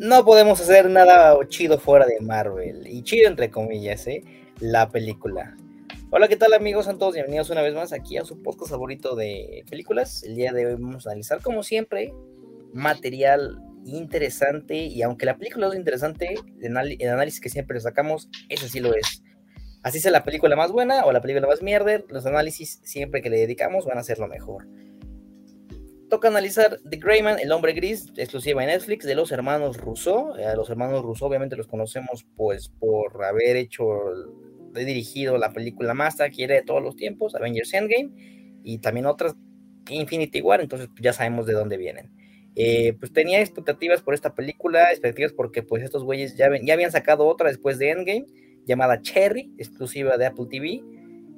no podemos hacer nada chido fuera de Marvel. Y chido entre comillas, ¿eh? La película. Hola, ¿qué tal amigos? Son todos bienvenidos una vez más aquí a su podcast favorito de películas. El día de hoy vamos a analizar, como siempre, material interesante. Y aunque la película es interesante, el análisis que siempre sacamos, ese sí lo es. Así sea la película más buena o la película más mierda, los análisis siempre que le dedicamos van a ser lo mejor toca analizar The Greyman, El Hombre Gris, exclusiva en Netflix, de los hermanos Rousseau. A los hermanos Rousseau obviamente los conocemos pues por haber hecho, he dirigido la película más taquillera de todos los tiempos, Avengers Endgame, y también otras, Infinity War, entonces ya sabemos de dónde vienen. Eh, pues tenía expectativas por esta película, expectativas porque pues estos güeyes ya, ya habían sacado otra después de Endgame, llamada Cherry, exclusiva de Apple TV.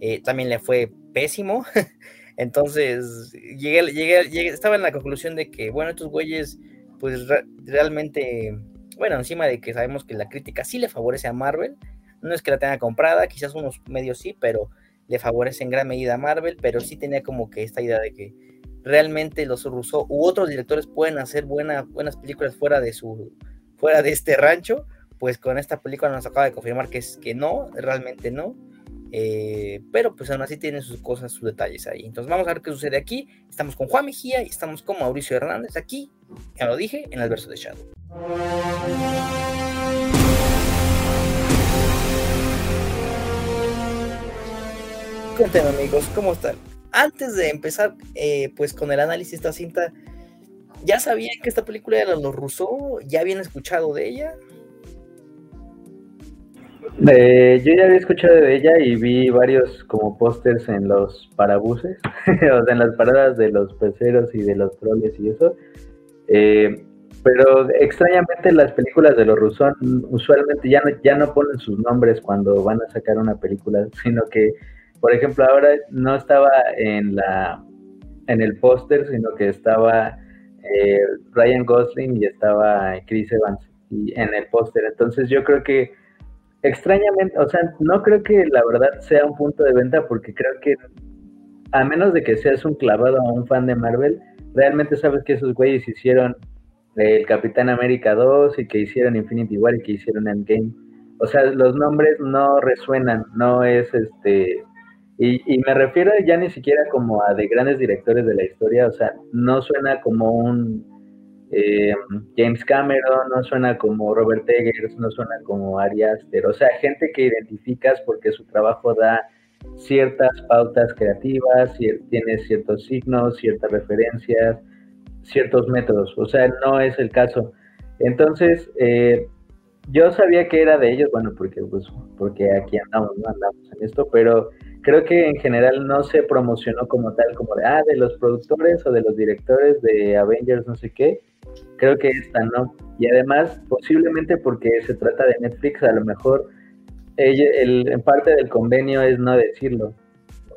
Eh, también le fue pésimo. Entonces, llegué, llegué, estaba en la conclusión de que, bueno, estos güeyes, pues realmente, bueno, encima de que sabemos que la crítica sí le favorece a Marvel, no es que la tenga comprada, quizás unos medios sí, pero le favorece en gran medida a Marvel, pero sí tenía como que esta idea de que realmente los Russo u otros directores pueden hacer buenas películas fuera de su fuera de este rancho, pues con esta película nos acaba de confirmar que es que no, realmente no. Eh, pero pues aún así tiene sus cosas, sus detalles ahí. Entonces vamos a ver qué sucede aquí. Estamos con Juan Mejía y estamos con Mauricio Hernández aquí, ya lo dije, en el verso de Shadow. Cuéntenme amigos, ¿cómo están? Antes de empezar pues pues con el análisis de esta cinta, ¿ya sabían que esta película era Los Rousseau? ¿Ya habían escuchado de ella? Eh, yo ya había escuchado de ella y vi varios como pósters en los parabuses, o sea, en las paradas de los peceros y de los troles y eso. Eh, pero extrañamente las películas de los Rusón usualmente ya no, ya no ponen sus nombres cuando van a sacar una película, sino que, por ejemplo, ahora no estaba en la en el póster, sino que estaba eh, Ryan Gosling y estaba Chris Evans y en el póster. Entonces yo creo que extrañamente, o sea, no creo que la verdad sea un punto de venta porque creo que a menos de que seas un clavado o un fan de Marvel, realmente sabes que esos güeyes hicieron el Capitán América 2 y que hicieron Infinity War y que hicieron Endgame. O sea, los nombres no resuenan, no es este... Y, y me refiero ya ni siquiera como a de grandes directores de la historia, o sea, no suena como un eh, James Cameron, no suena como Robert Eggers, no suena como Ari Aster, o sea, gente que identificas porque su trabajo da ciertas pautas creativas, tiene ciertos signos, ciertas referencias, ciertos métodos, o sea, no es el caso. Entonces, eh, yo sabía que era de ellos, bueno, porque, pues, porque aquí andamos, no andamos en esto, pero creo que en general no se promocionó como tal, como de, ah, de los productores o de los directores de Avengers, no sé qué, creo que esta no. Y además, posiblemente porque se trata de Netflix, a lo mejor el, en parte del convenio es no decirlo.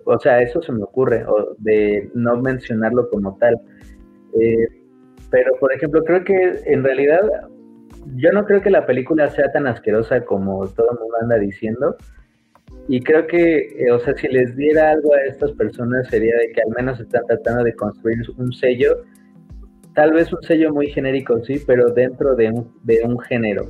O sea, eso se me ocurre, o de no mencionarlo como tal. Eh, pero, por ejemplo, creo que en realidad yo no creo que la película sea tan asquerosa como todo el mundo anda diciendo. Y creo que, eh, o sea, si les diera algo a estas personas sería de que al menos están tratando de construir un sello tal vez un sello muy genérico, sí, pero dentro de un, de un género.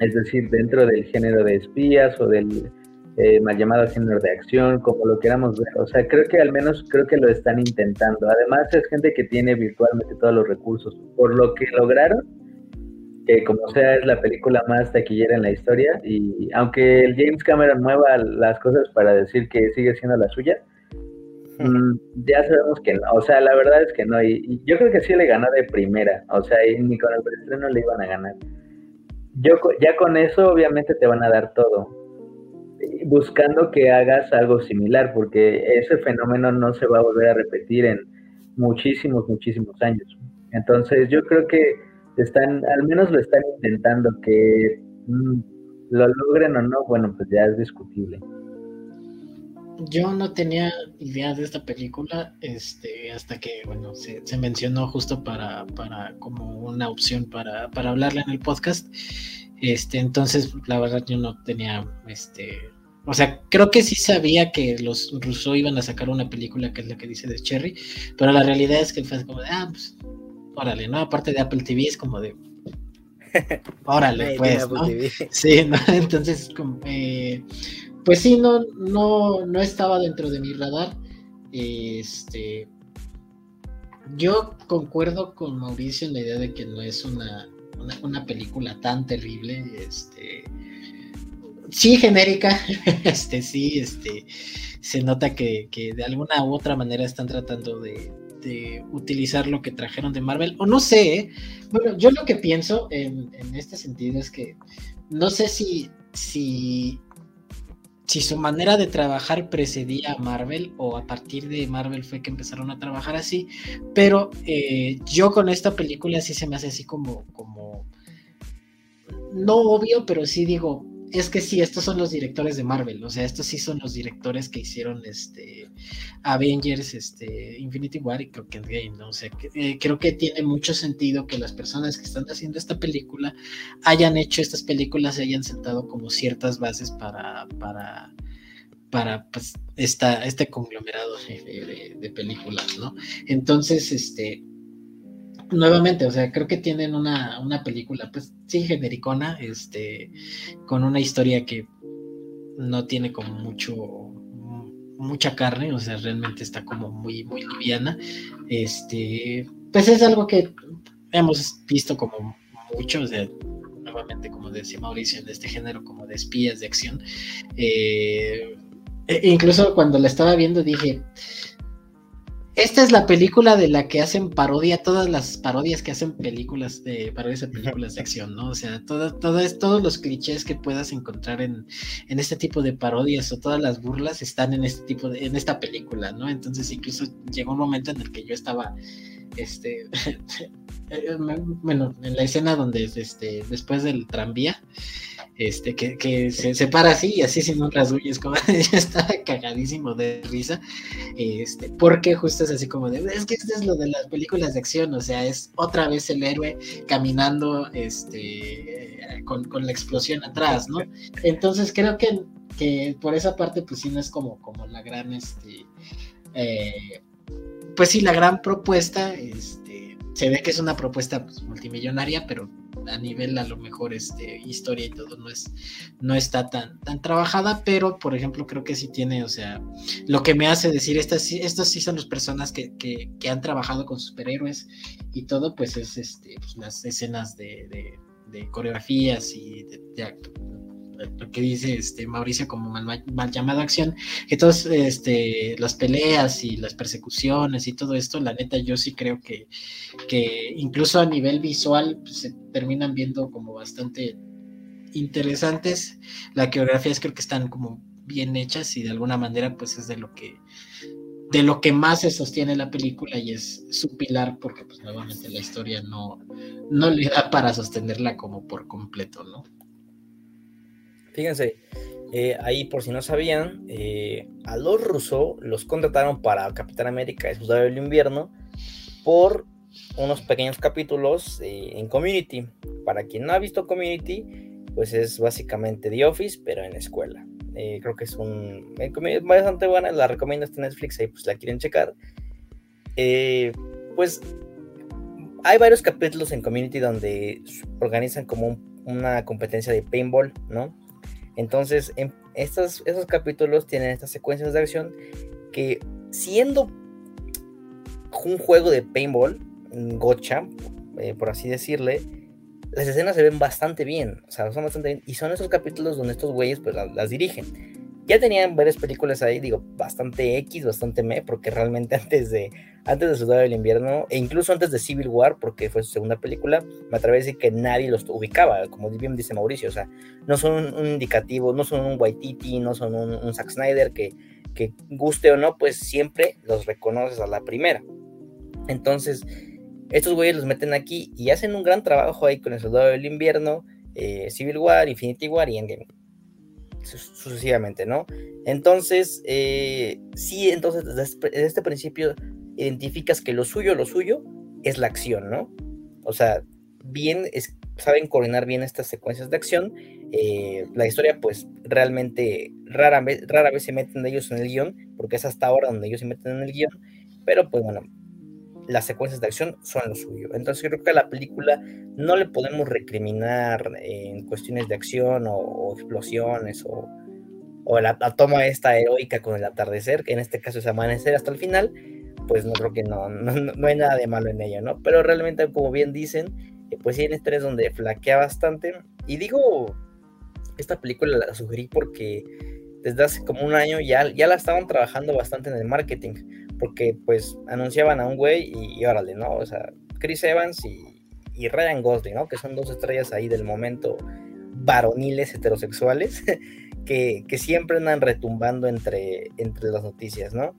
Es decir, dentro del género de espías o del eh, mal llamado género de acción, como lo queramos ver. O sea, creo que al menos creo que lo están intentando. Además, es gente que tiene virtualmente todos los recursos. Por lo que lograron, que como sea es la película más taquillera en la historia, y aunque el James Cameron mueva las cosas para decir que sigue siendo la suya, Mm, ya sabemos que no, o sea, la verdad es que no, y, yo creo que sí le ganó de primera, o sea, y ni con el preestreno le iban a ganar. Yo, ya con eso obviamente te van a dar todo, buscando que hagas algo similar, porque ese fenómeno no se va a volver a repetir en muchísimos, muchísimos años. Entonces yo creo que están, al menos lo están intentando, que mm, lo logren o no, bueno, pues ya es discutible. Yo no tenía idea de esta película este, hasta que bueno, se, mencionó justo para, para, como una opción para, para hablarla en el podcast. Este, entonces, la verdad, yo no tenía este. O sea, creo que sí sabía que los Russo iban a sacar una película que es la que dice de Cherry, pero la realidad es que fue como de, ah, pues, órale, ¿no? Aparte de Apple TV, es como de. Órale, pues. ¿no? Sí, entonces, eh, pues sí, no, no, no estaba dentro de mi radar. Este, yo concuerdo con Mauricio en la idea de que no es una, una, película tan terrible. Este, sí, genérica. Este, sí, este, se nota que, que de alguna u otra manera están tratando de, utilizar lo que trajeron de Marvel. O no sé, ¿eh? bueno, yo lo que pienso en, en, este sentido es que no sé si, si si su manera de trabajar precedía a Marvel o a partir de Marvel fue que empezaron a trabajar así, pero eh, yo con esta película sí se me hace así como, como, no obvio, pero sí digo, es que sí, estos son los directores de Marvel, o sea, estos sí son los directores que hicieron este Avengers, este Infinity War y creo que Endgame, ¿no? O sea, eh, creo que tiene mucho sentido que las personas que están haciendo esta película hayan hecho estas películas y hayan sentado como ciertas bases para, para, para pues, esta, este conglomerado de películas, ¿no? Entonces, este, nuevamente, o sea, creo que tienen una, una película, pues sí, genericona, este, con una historia que no tiene como mucho mucha carne, o sea, realmente está como muy, muy liviana. Este, pues es algo que hemos visto como mucho, o sea, nuevamente, como decía Mauricio, en este género como de espías de acción. Eh, e incluso cuando la estaba viendo dije, esta es la película de la que hacen parodia, todas las parodias que hacen películas de parodias de películas de acción, ¿no? O sea, todos los clichés que puedas encontrar en, en, este tipo de parodias o todas las burlas están en este tipo de, en esta película, ¿no? Entonces incluso llegó un momento en el que yo estaba, este, bueno, en la escena donde, este, después del tranvía, este, que, se, se, para así y así sin un rasguño, es como, estaba cagadísimo de risa, este, porque justo es así como de, es que esto es lo de las películas de acción, o sea, es otra vez el héroe caminando, este, con, con la explosión atrás, ¿no? Entonces creo que, que por esa parte, pues sí, no es como, como la gran, este, eh, pues sí, la gran propuesta, este, se ve que es una propuesta pues, multimillonaria, pero a nivel a lo mejor este, historia y todo no es no está tan tan trabajada pero por ejemplo creo que sí tiene o sea lo que me hace decir estas estos sí son las personas que, que, que, han trabajado con superhéroes y todo pues es este pues, las escenas de, de, de coreografías y de, lo que dice este Mauricio como mal, mal, llamada acción, que todas este, las peleas y las persecuciones y todo esto, la neta yo sí creo que, que incluso a nivel visual pues, se terminan viendo como bastante interesantes. La coreografías creo que están como bien hechas y de alguna manera pues es de lo que de lo que más se sostiene la película y es su pilar porque pues nuevamente la historia no, no le da para sostenerla como por completo, ¿no? Fíjense, eh, ahí por si no sabían, eh, a los rusos los contrataron para Capitán América y Soldado del Invierno por unos pequeños capítulos eh, en Community. Para quien no ha visto Community, pues es básicamente The Office, pero en escuela. creo que es un bastante buena, la recomiendo este Netflix, ahí pues la quieren checar. pues hay varios capítulos en Community donde organizan como una competencia de paintball, ¿no? Entonces, en estos, esos capítulos tienen estas secuencias de acción que siendo un juego de paintball, gocha, eh, por así decirle, las escenas se ven bastante bien, o sea, son bastante bien, y son esos capítulos donde estos güeyes pues las dirigen. Ya tenían varias películas ahí, digo, bastante X, bastante me, porque realmente antes de antes de Soldado del Invierno, e incluso antes de Civil War, porque fue su segunda película, me atrevo a decir que nadie los ubicaba, como bien dice Mauricio, o sea, no son un, indicativo, no son un Waititi, no son un, Zack Snyder, que, que guste o no, pues siempre los reconoces a la primera. Entonces, estos güeyes los meten aquí y hacen un gran trabajo ahí con el Soldado del Invierno, eh, Civil War, Infinity War y Endgame sucesivamente, ¿no? Entonces, eh, sí, entonces desde este principio identificas que lo suyo, lo suyo es la acción, ¿no? O sea, bien, saben coordinar bien estas secuencias de acción. Eh, la historia, pues, realmente rara vez, rara vez se meten ellos en el guion, porque es hasta ahora donde ellos se meten en el guion, pero pues bueno, las secuencias de acción son lo suyo. Entonces creo que a la película no le podemos recriminar en cuestiones de acción o, explosiones o, la, toma esta heroica con el atardecer, que en este caso es amanecer hasta el final, pues no creo que no, no, hay nada de malo en ello, ¿no? Pero realmente, como bien dicen, eh, pues sí, en este es donde flaquea bastante. Y digo, esta película la sugerí porque desde hace como un año ya, ya la estaban trabajando bastante en el marketing porque pues anunciaban a un güey y, órale, ¿no? O sea, Chris Evans y, y, Ryan Gosling, ¿no? Que son dos estrellas ahí del momento varoniles heterosexuales que, que siempre andan retumbando entre, entre las noticias, ¿no?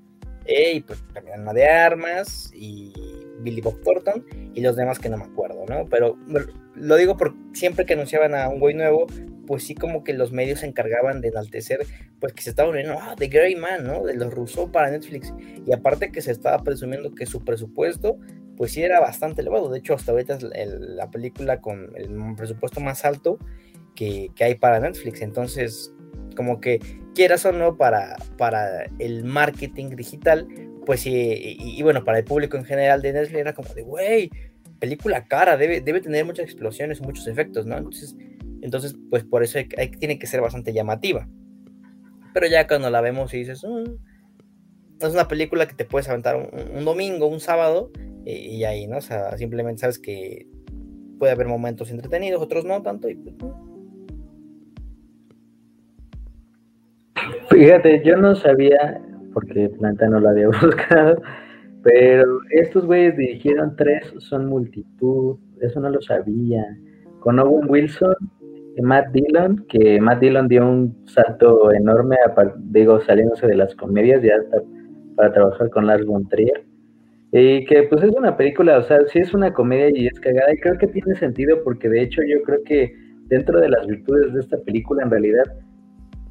Y pues también Ana de Armas y Billy Bob Thornton y los demás que no me acuerdo, ¿no? Pero lo digo porque siempre que anunciaban a un güey nuevo, pues sí como que los medios se encargaban de enaltecer, pues que se estaba uniendo, ah, The Grey Man, ¿no? De los Russo para Netflix. Y aparte que se estaba presumiendo que su presupuesto, pues sí era bastante elevado. De hecho, hasta ahorita es la película con el presupuesto más alto que, que hay para Netflix. Entonces, como que quieras o no para, para el marketing digital, pues sí, y, bueno, para el público en general de Netflix era como de, güey, película cara, debe, debe tener muchas explosiones, muchos efectos, ¿no? Entonces, entonces, pues por eso tiene que ser bastante llamativa. Pero ya cuando la vemos y dices, mm, es una película que te puedes aventar un, domingo, un sábado, y, ahí, ¿no? O sea, simplemente sabes que puede haber momentos entretenidos, otros no tanto, y pues, Fíjate, yo no sabía, porque Planta no la había buscado, pero estos güeyes dirigieron tres, son multitud, eso no lo sabía. Con Owen Wilson Matt Dillon, que Matt Dillon dio un salto enorme, digo, saliéndose de las comedias ya para trabajar con Lars von Trier. Y que pues es una película, o sea, sí es una comedia y es cagada y creo que tiene sentido porque de hecho yo creo que dentro de las virtudes de esta película en realidad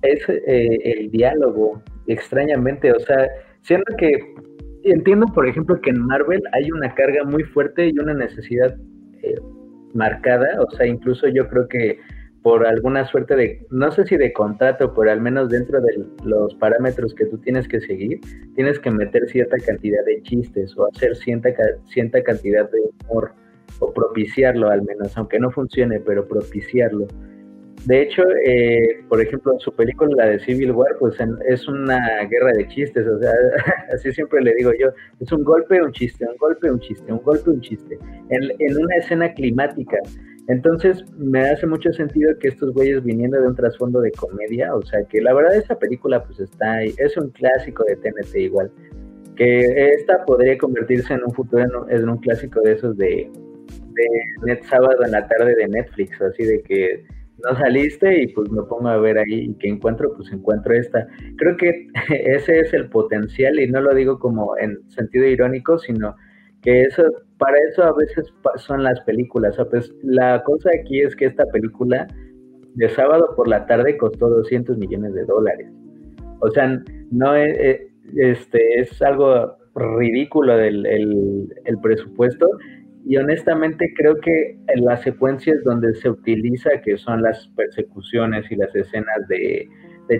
es eh, el diálogo, extrañamente, o sea, siendo que entiendo por ejemplo que en Marvel hay una carga muy fuerte y una necesidad eh, marcada, o sea, incluso yo creo que por alguna suerte de, no sé si de contrato, pero al menos dentro de los parámetros que tú tienes que seguir, tienes que meter cierta cantidad de chistes o hacer cierta, cierta cantidad de humor o propiciarlo al menos, aunque no funcione, pero propiciarlo. De hecho, eh, por ejemplo, en su película, la de Civil War, pues es una guerra de chistes, o sea, así siempre le digo yo, es un golpe, un chiste, un golpe, un chiste, un golpe, un chiste, en, en una escena climática. Entonces me hace mucho sentido que estos güeyes viniendo de un trasfondo de comedia, o sea que la verdad esa película pues está ahí, es un clásico de TNT igual, que esta podría convertirse en un futuro en un, clásico de esos de, de net sábado en la tarde de Netflix, así de que no saliste y pues me pongo a ver ahí y que encuentro, pues encuentro esta. Creo que ese es el potencial y no lo digo como en sentido irónico, sino que eso, para eso a veces son las películas. pues la cosa aquí es que esta película de sábado por la tarde costó 200 millones de dólares. O sea, no es, eh, este, es algo ridículo el, el, presupuesto y honestamente creo que en las secuencias donde se utiliza, que son las persecuciones y las escenas de,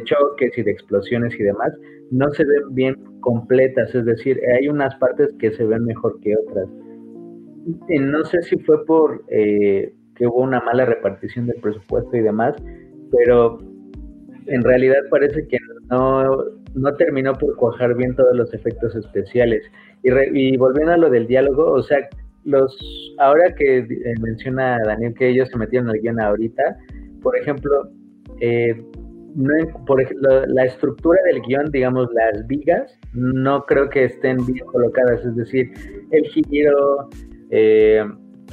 choques y de explosiones y demás, no se ven bien completas, es decir, hay unas partes que se ven mejor que otras. No sé si fue por eh, que hubo una mala repartición del presupuesto y demás, pero en realidad parece que no, no terminó por cuajar bien todos los efectos especiales. Y volviendo a lo del diálogo, o sea, los ahora que eh, menciona Daniel que ellos se metieron al guion ahorita, por ejemplo, eh, por ejemplo, la estructura del guion, digamos, las vigas, no creo que estén bien colocadas, es decir, el giro, eh,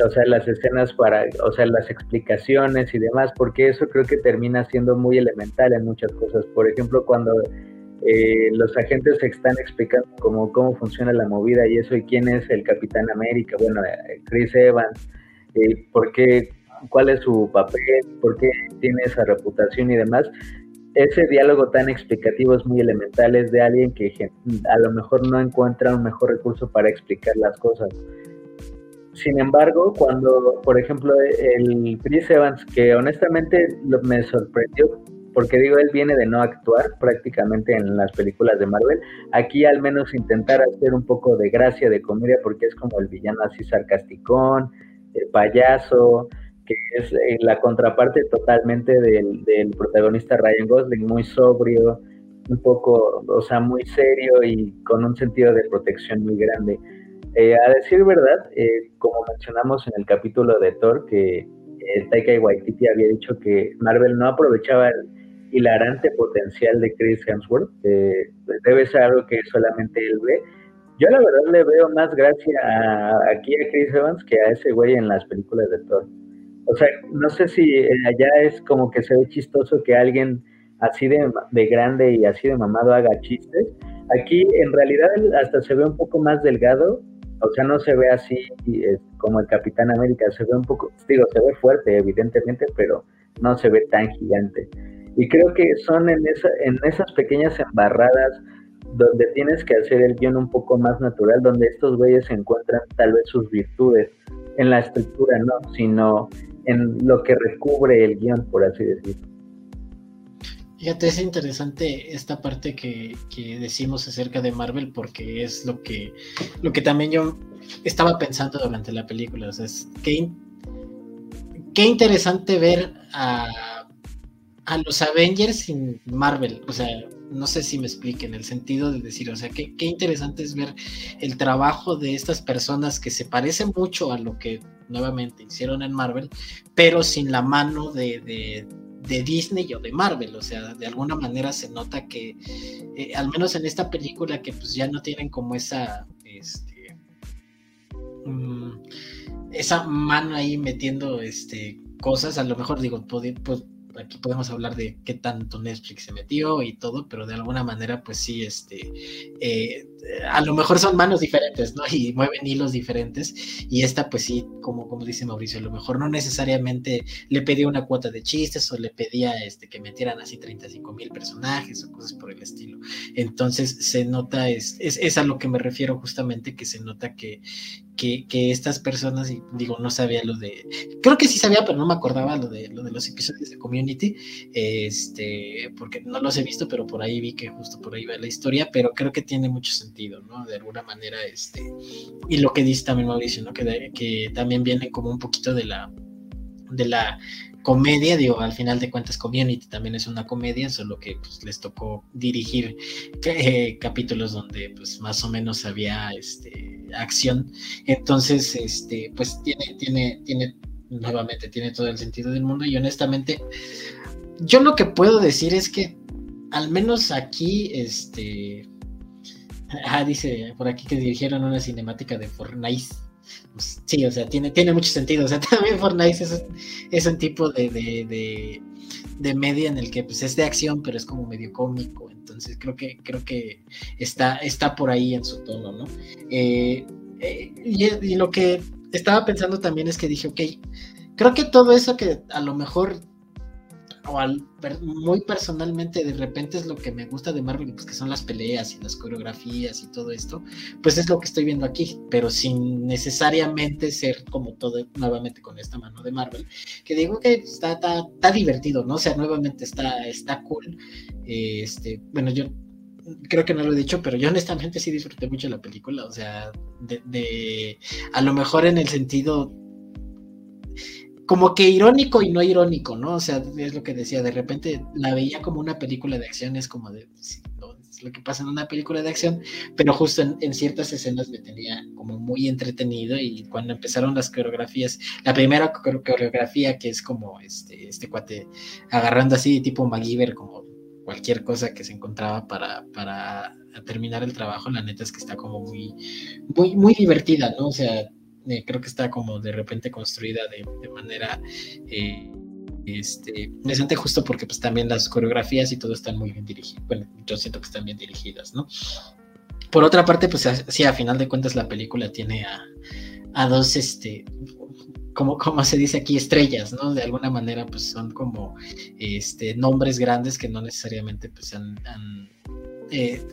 o sea, las escenas para, o sea, las explicaciones y demás, porque eso creo que termina siendo muy elemental en muchas cosas. Por ejemplo, cuando eh, los agentes están explicando cómo, cómo funciona la movida y eso, y quién es el Capitán América, bueno, eh, Chris Evans, por qué, cuál es su papel, por qué tiene esa reputación y demás, ese diálogo tan explicativo es muy elemental, es de alguien que a lo mejor no encuentra un mejor recurso para explicar las cosas. Sin embargo, cuando, por ejemplo, el Chris Evans, que honestamente me sorprendió porque digo, él viene de no actuar prácticamente en las películas de Marvel. Aquí al menos intentar hacer un poco de gracia, de comedia, porque es como el villano así sarcasticón, el payaso, que es eh, la contraparte totalmente del, protagonista Ryan Gosling, muy sobrio, un poco, o sea, muy serio y con un sentido de protección muy grande. Eh, a decir verdad, eh, como mencionamos en el capítulo de Thor, que Taika Waititi había dicho que Marvel no aprovechaba el hilarante potencial de Chris Hemsworth, debe ser algo que solamente él ve. Yo la verdad le veo más gracia aquí a Chris Evans que a ese güey en las películas de Thor. O sea, no sé si allá es como que se ve chistoso que alguien así de, de grande y así de mamado haga chistes. Aquí en realidad hasta se ve un poco más delgado o sea, no se ve así como el Capitán América, se ve un poco, digo, se ve fuerte, evidentemente, pero no se ve tan gigante. Y creo que son en, esa, en esas pequeñas embarradas donde tienes que hacer el guion un poco más natural, donde estos güeyes encuentran tal vez sus virtudes, en la estructura no, sino en lo que recubre el guion, por así decirlo. Fíjate, es interesante esta parte que, decimos acerca de Marvel porque es lo que, lo que también yo estaba pensando durante la película. O sea, es qué, qué interesante ver a, a, los Avengers sin Marvel. O sea, no sé si me explique en el sentido de decir, o sea, qué, qué interesante es ver el trabajo de estas personas que se parecen mucho a lo que nuevamente hicieron en Marvel, pero sin la mano de de Disney o de Marvel, o sea, de alguna manera se nota que, eh, al menos en esta película, que pues ya no tienen como esa, este, mm, esa mano ahí metiendo, este, cosas, a lo mejor digo, pues, aquí podemos hablar de qué tanto Netflix se metió y todo, pero de alguna manera, pues sí, este, eh, a lo mejor son manos diferentes, ¿no? Y mueven hilos diferentes. Y esta, pues sí, como, como dice Mauricio, a lo mejor no necesariamente le pedía una cuota de chistes o le pedía este, que metieran así 35 mil personajes o cosas por el estilo. Entonces se nota, es, es, es a lo que me refiero justamente, que se nota que, que, estas personas, y digo, no sabía lo de, creo que sí sabía, pero no me acordaba lo de, lo de los episodios de Community, este, porque no los he visto, pero por ahí vi que justo por ahí va la historia, pero creo que tiene mucho sentido, ¿no? De alguna manera, este, y lo que dice también Mauricio, ¿no? Que, que también viene como un poquito de la, de la comedia, digo, al final de cuentas Community también es una comedia, solo que pues, les tocó dirigir eh, capítulos donde pues más o menos había este, acción, entonces este, pues tiene, tiene, tiene, nuevamente, tiene todo el sentido del mundo y honestamente, yo lo que puedo decir es que al menos aquí, este, ah, dice por aquí que dirigieron una cinemática de Fortnite pues, sí, o sea, tiene, tiene mucho sentido. O sea, también Fortnite es, un tipo de, de, media en el que pues, es de acción, pero es como medio cómico. Entonces creo que, creo que está, está por ahí en su tono, ¿no? Eh, eh, y, lo que estaba pensando también es que dije, ok, creo que todo eso que a lo mejor o muy personalmente de repente es lo que me gusta de Marvel, pues que son las peleas y las coreografías y todo esto, pues es lo que estoy viendo aquí, pero sin necesariamente ser como todo nuevamente con esta mano de Marvel, que digo que está, está, divertido, ¿no? O sea, nuevamente está, está cool. este, bueno, yo creo que no lo he dicho, pero yo honestamente sí disfruté mucho la película, o sea, de a lo mejor en el sentido como que irónico y no irónico, ¿no? O sea, es lo que decía, de repente la veía como una película de acción, es como de es lo que pasa en una película de acción, pero justo en, ciertas escenas me tenía como muy entretenido y cuando empezaron las coreografías, la primera coreografía que es como este, este cuate agarrando así tipo MacGyver como cualquier cosa que se encontraba para, para terminar el trabajo, la neta es que está como muy, muy, muy divertida, ¿no? O sea, eh, creo que está como de repente construida de, manera eh, este, decente justo porque pues también las coreografías y todo están muy bien dirigidas. Bueno, yo siento que están bien dirigidas, ¿no? Por otra parte, pues sí, a final de cuentas la película tiene a, dos, este, como, como se dice aquí, estrellas, ¿no? De alguna manera, pues son como este, nombres grandes que no necesariamente pues han, eh,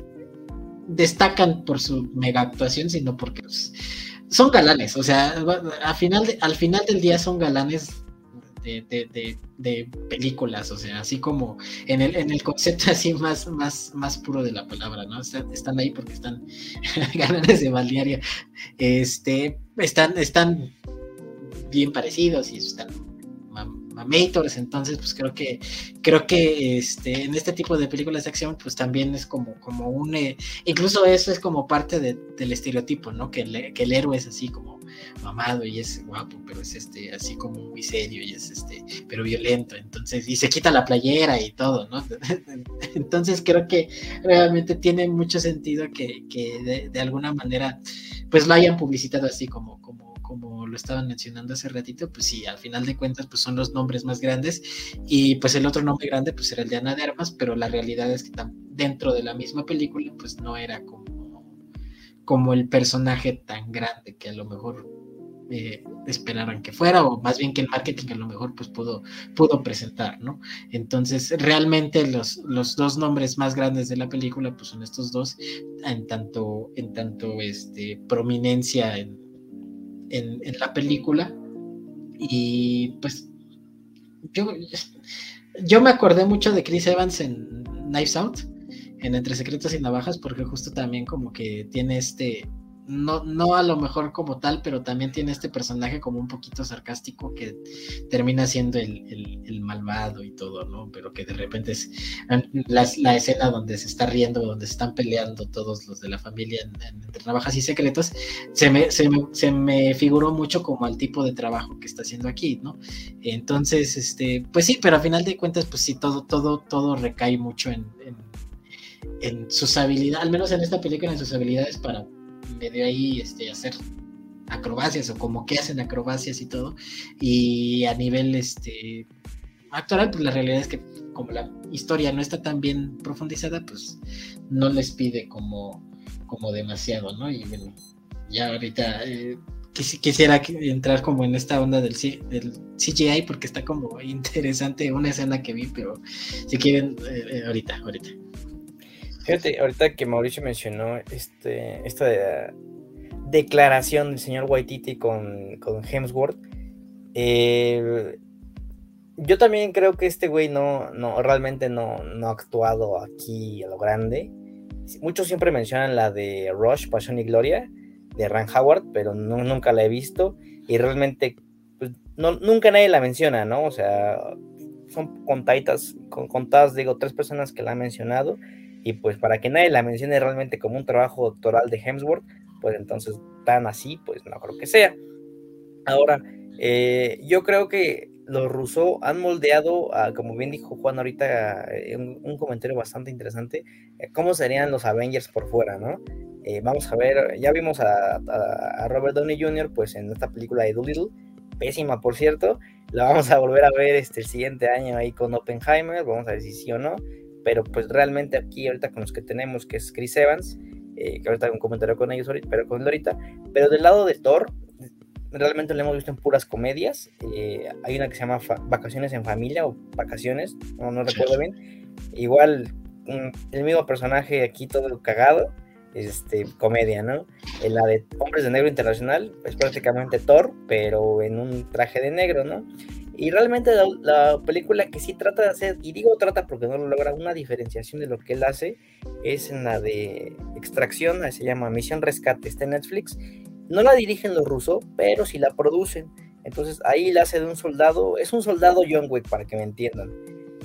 destacan por su mega actuación, sino porque pues, son galanes, o sea, al final, al final del día son galanes de, películas, o sea, así como en el, en el concepto así más, más, más puro de la palabra, ¿no? Están, ahí porque están gananes de balnearia, este, están, están bien parecidos y están Mamators, entonces pues creo que creo que este en este tipo de películas de acción pues también es como como un eh, incluso eso es como parte del estereotipo, ¿no? Que el, héroe es así como mamado y es guapo, pero es este así como muy serio y es este pero violento, entonces y se quita la playera y todo, ¿no? entonces creo que realmente tiene mucho sentido que, que de, de alguna manera pues lo hayan publicitado así como como lo estaban mencionando hace ratito, pues sí, al final de cuentas, pues son los nombres más grandes y pues el otro nombre grande pues era el de Ana de Armas, pero la realidad es que dentro de la misma película pues no era como, como el personaje tan grande que a lo mejor eh, esperaran que fuera, o más bien que el marketing a lo mejor pues pudo, pudo presentar, ¿no? Entonces, realmente los, los dos nombres más grandes de la película pues son estos dos, en tanto, en tanto este, prominencia en, en, la película. Y pues yo, yo me acordé mucho de Chris Evans en Knives Out, en Entre Secretos y Navajas, porque justo también como que tiene este, no, no a lo mejor como tal, pero también tiene este personaje como un poquito sarcástico que termina siendo el, malvado y todo, ¿no? Pero que de repente es la, escena donde se está riendo, donde se están peleando todos los de la familia entre navajas y secretos, se me, se me, figuró mucho como al tipo de trabajo que está haciendo aquí, ¿no? Entonces, este, pues sí, pero a final de cuentas, pues sí, todo, todo, todo recae mucho en, en, en sus habilidades, al menos en esta película, en sus habilidades para medio ahí este, hacer acrobacias o como que hacen acrobacias y todo. Y a nivel este actoral, pues la realidad es que como la historia no está tan bien profundizada, pues no les pide como, como demasiado, ¿no? Y bueno, ya ahorita eh, quisiera entrar como en esta onda del, del, CGI porque está como interesante una escena que vi, pero si quieren, eh, eh, ahorita, ahorita. Fíjate, ahorita que Mauricio mencionó este, esta declaración del señor Waititi con, con Hemsworth, eh, yo también creo que este güey no, no realmente no, no, ha actuado aquí a lo grande. Muchos siempre mencionan la de Rush, Pasión y Gloria, de Ran Howard, pero nunca la he visto. Y realmente, pues, no, nunca nadie la menciona, ¿no? O sea, son contaditas, contadas, digo, tres personas que la han mencionado y pues para que nadie la mencione realmente como un trabajo doctoral de Hemsworth, pues entonces tan así, pues no creo que sea. Ahora, eh, yo creo que los rusos han moldeado, como bien dijo Juan ahorita, eh, un, comentario bastante interesante, eh, cómo serían los Avengers por fuera, ¿no? vamos a ver, ya vimos a, a, Robert Downey Jr. pues en esta película de Doolittle, pésima por cierto, la vamos a volver a ver este, el siguiente año ahí con Oppenheimer, vamos a ver si sí o no pero pues realmente aquí ahorita con los que tenemos, que es Chris Evans, eh, que ahorita hay un comentario con ellos, pero con él ahorita, pero del lado de Thor, realmente lo hemos visto en puras comedias, eh, hay una que se llama Vacaciones en Familia o Vacaciones, no, no recuerdo bien, igual el mismo personaje aquí todo cagado, este, comedia, ¿no? En la de Hombres de Negro Internacional es prácticamente Thor, pero en un traje de negro, ¿no? Y realmente la, película que sí trata de hacer, y digo trata porque no lo logra, una diferenciación de lo que él hace, es en la de extracción, se llama Misión Rescate, está en Netflix. No la dirigen los rusos, pero sí la producen. Entonces ahí la hace de un soldado, es un soldado John Wick, para que me entiendan.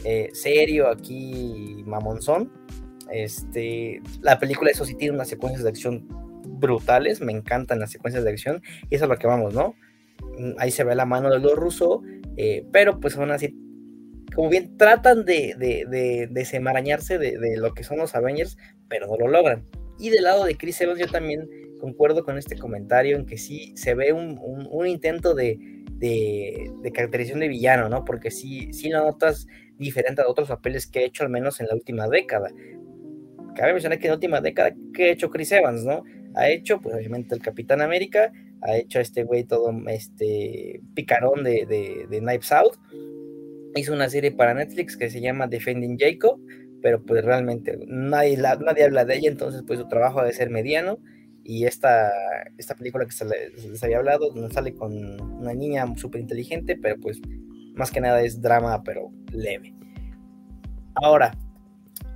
Eh, serio aquí, mamonzón. Este, la película, eso sí, tiene unas secuencias de acción brutales, me encantan las secuencias de acción, y eso es lo que vamos, ¿no? Mm, ahí se ve la mano de los rusos, eh, pero pues aún así, como bien tratan de, de, de desemarañarse de, lo que son los Avengers, pero no lo logran. Y del lado de Chris Evans yo también concuerdo con este comentario en que sí se ve un, un, intento de, de, caracterización de villano, ¿no? Porque sí, sí lo notas diferente a otros papeles que he hecho al menos en la última década. Cabe mencionar que en la última década, ¿qué ha hecho Chris Evans, no? Ha hecho, pues obviamente, el Capitán América, ha hecho este güey todo este picarón de, de, Knives Out. Hizo una serie para Netflix que se llama Defending Jacob, pero pues realmente nadie, nadie habla de ella, entonces pues su trabajo debe ser mediano. Y esta, esta película que se les, había hablado, sale con una niña súper inteligente, pero pues más que nada es drama, pero leve. Ahora,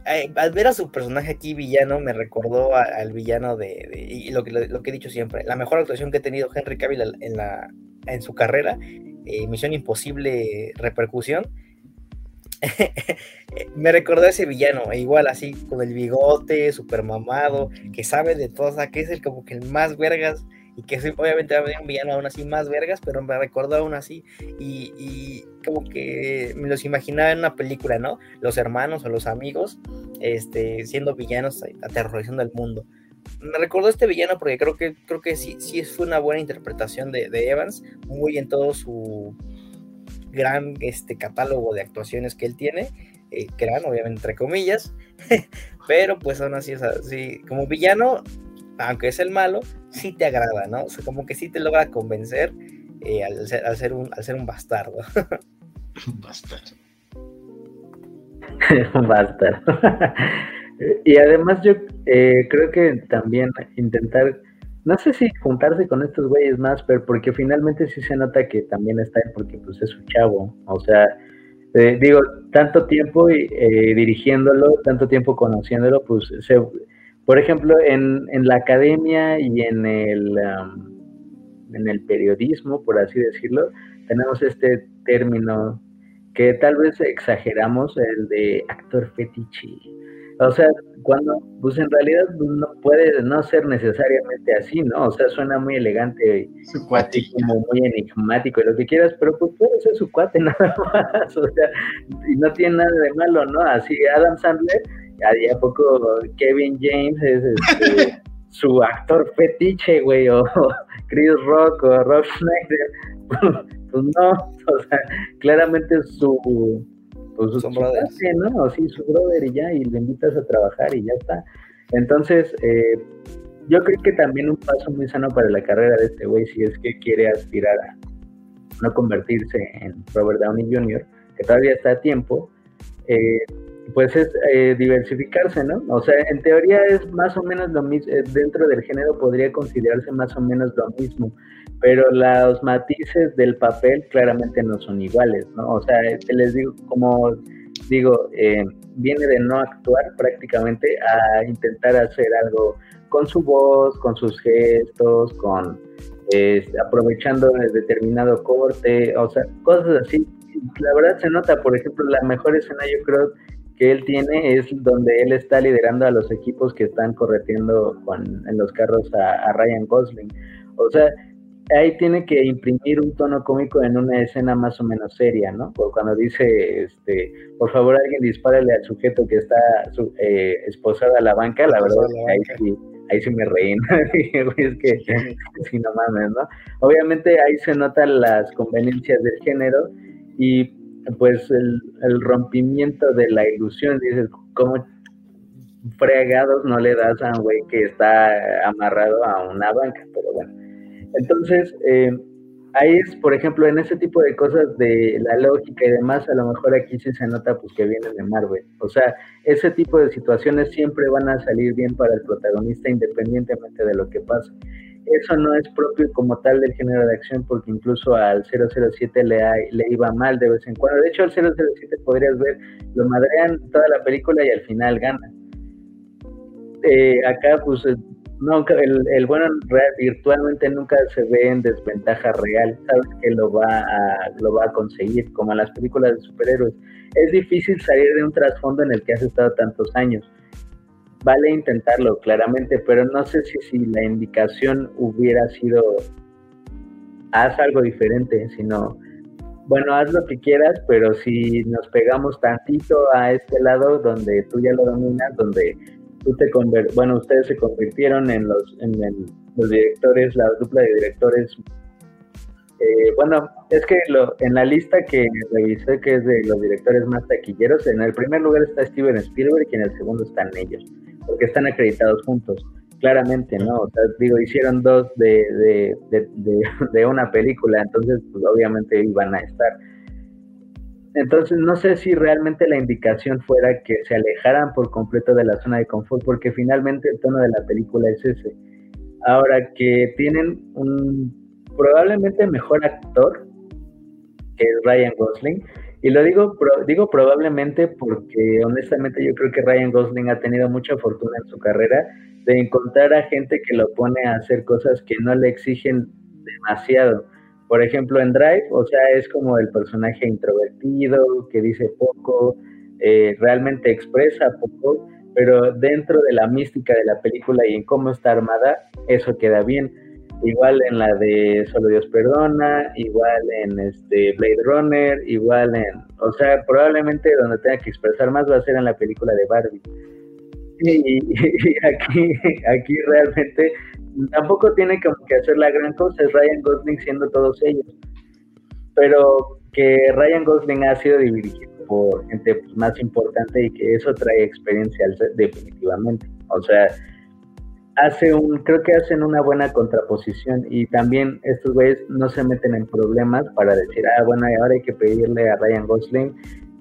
eh, al ver a su personaje aquí villano, me recordó al villano de, lo que, he dicho siempre, la mejor actuación que ha tenido Henry Cavill en, la, en su carrera, eh, Misión Imposible Repercusión, me recordó a ese villano, e igual así, con el bigote, super mamado, que sabe de todo, o que es el como que el más vergas y que obviamente va a venir un villano aún así más vergas, pero me recordó aún así y, como que me los imaginaba en una película, ¿no? Los hermanos o los amigos este, siendo villanos aterrorizando al mundo. Me recordó este villano porque creo que, creo que sí, sí fue una buena interpretación de, Evans, muy en todo su gran este, catálogo de actuaciones que él tiene, eh, gran, obviamente entre comillas, pero pues aún así, así, como villano aunque es el malo, sí te agrada, ¿no? O sea, como que sí te logra convencer eh, al, ser, un, al ser un bastardo. Un bastardo. un bastardo. y además yo eh, creo que también intentar, no sé si juntarse con estos güeyes más, pero porque finalmente sí se nota que también está ahí porque pues es su chavo, o sea, eh, digo, tanto tiempo dirigiéndolo, tanto tiempo conociéndolo, pues se, por ejemplo, en, la academia y en el, en el periodismo, por así decirlo, tenemos este término que tal vez exageramos, el de actor fetiche. O sea, cuando, pues en realidad no puede no ser necesariamente así, ¿no? O sea, suena muy elegante y como muy enigmático y lo que quieras, pero pues puede ser su cuate nada más, o sea, y no tiene nada de malo, ¿no? Así Adam Sandler a poco Kevin James es este, su actor fetiche, güey, o Chris Rock o Rob Schneider. pues no, o sea, claramente su, pues, su. ¿no? O sí, su brother y ya, y le invitas a trabajar y ya está. Entonces, eh, yo creo que también un paso muy sano para la carrera de este güey, si es que quiere aspirar a no convertirse en Robert Downey Jr., que todavía está a tiempo, eh, pues es eh, diversificarse, ¿no? O sea, en teoría es más o menos lo mismo, eh, dentro del género podría considerarse más o menos lo mismo, pero los matices del papel claramente no son iguales, ¿no? O sea, les digo, como digo, eh, viene de no actuar prácticamente a intentar hacer algo con su voz, con sus gestos, con aprovechando determinado corte, o sea, cosas así. La verdad se nota, por ejemplo, la mejor escena yo creo que él tiene es donde él está liderando a los equipos que están correteando con, en los carros a, Ryan Gosling. O sea, ahí tiene que imprimir un tono cómico en una escena más o menos seria, ¿no? cuando dice, este, por favor alguien dispárale al sujeto que está su, eh, esposado a la banca, la verdad, ahí sí, ahí sí me reí, es que, sí, no mames, ¿no? Obviamente ahí se notan las conveniencias del género y pues el, rompimiento de la ilusión, dices, ¿cómo fregados no le das a un güey que está amarrado a una banca? Pero bueno, entonces, eh, ahí es, por ejemplo, en ese tipo de cosas de la lógica y demás, a lo mejor aquí sí se nota pues que viene de Marvel. O sea, ese tipo de situaciones siempre van a salir bien para el protagonista independientemente de lo que pase eso no es propio como tal del género de acción, porque incluso al 007 le, le iba mal de vez en cuando. De hecho, al 007 podrías ver, lo madrean toda la película y al final gana. Eh, acá, pues, nunca, el, el bueno virtualmente nunca se ve en desventaja real, sabes que lo va, a, lo va a conseguir, como en las películas de superhéroes. Es difícil salir de un trasfondo en el que has estado tantos años vale intentarlo, claramente, pero no sé si, si la indicación hubiera sido haz algo diferente, sino, bueno, haz lo que quieras, pero si nos pegamos tantito a este lado donde tú ya lo dominas, donde tú te conver bueno, ustedes se convirtieron en los, en los directores, la dupla de directores. Eh, bueno, es que lo, en la lista que revisé, que es de los directores más taquilleros, en el primer lugar está Steven Spielberg y en el segundo están ellos porque están acreditados juntos, claramente, ¿no? O sea, digo, hicieron dos de, de, una película, entonces, pues obviamente iban a estar. Entonces, no sé si realmente la indicación fuera que se alejaran por completo de la zona de confort, porque finalmente el tono de la película es ese. Ahora que tienen un probablemente mejor actor que es Ryan Gosling. Y lo digo, digo probablemente porque honestamente yo creo que Ryan Gosling ha tenido mucha fortuna en su carrera de encontrar a gente que lo pone a hacer cosas que no le exigen demasiado. Por ejemplo, en Drive, o sea, es como el personaje introvertido, que dice poco, eh, realmente expresa poco, pero dentro de la mística de la película y en cómo está armada, eso queda bien. Igual en la de Solo Dios Perdona, igual en este Blade Runner, igual en, o sea, probablemente donde tenga que expresar más va a ser en la película de Barbie. Y, aquí, aquí realmente tampoco tiene como que hacer la gran cosa, es Ryan Gosling siendo todos ellos. Pero que Ryan Gosling ha sido dirigido por gente más importante y que eso trae experiencia definitivamente. O sea, hace un, creo que hacen una buena contraposición y también estos güeyes no se meten en problemas para decir, ah, bueno, ahora hay que pedirle a Ryan Gosling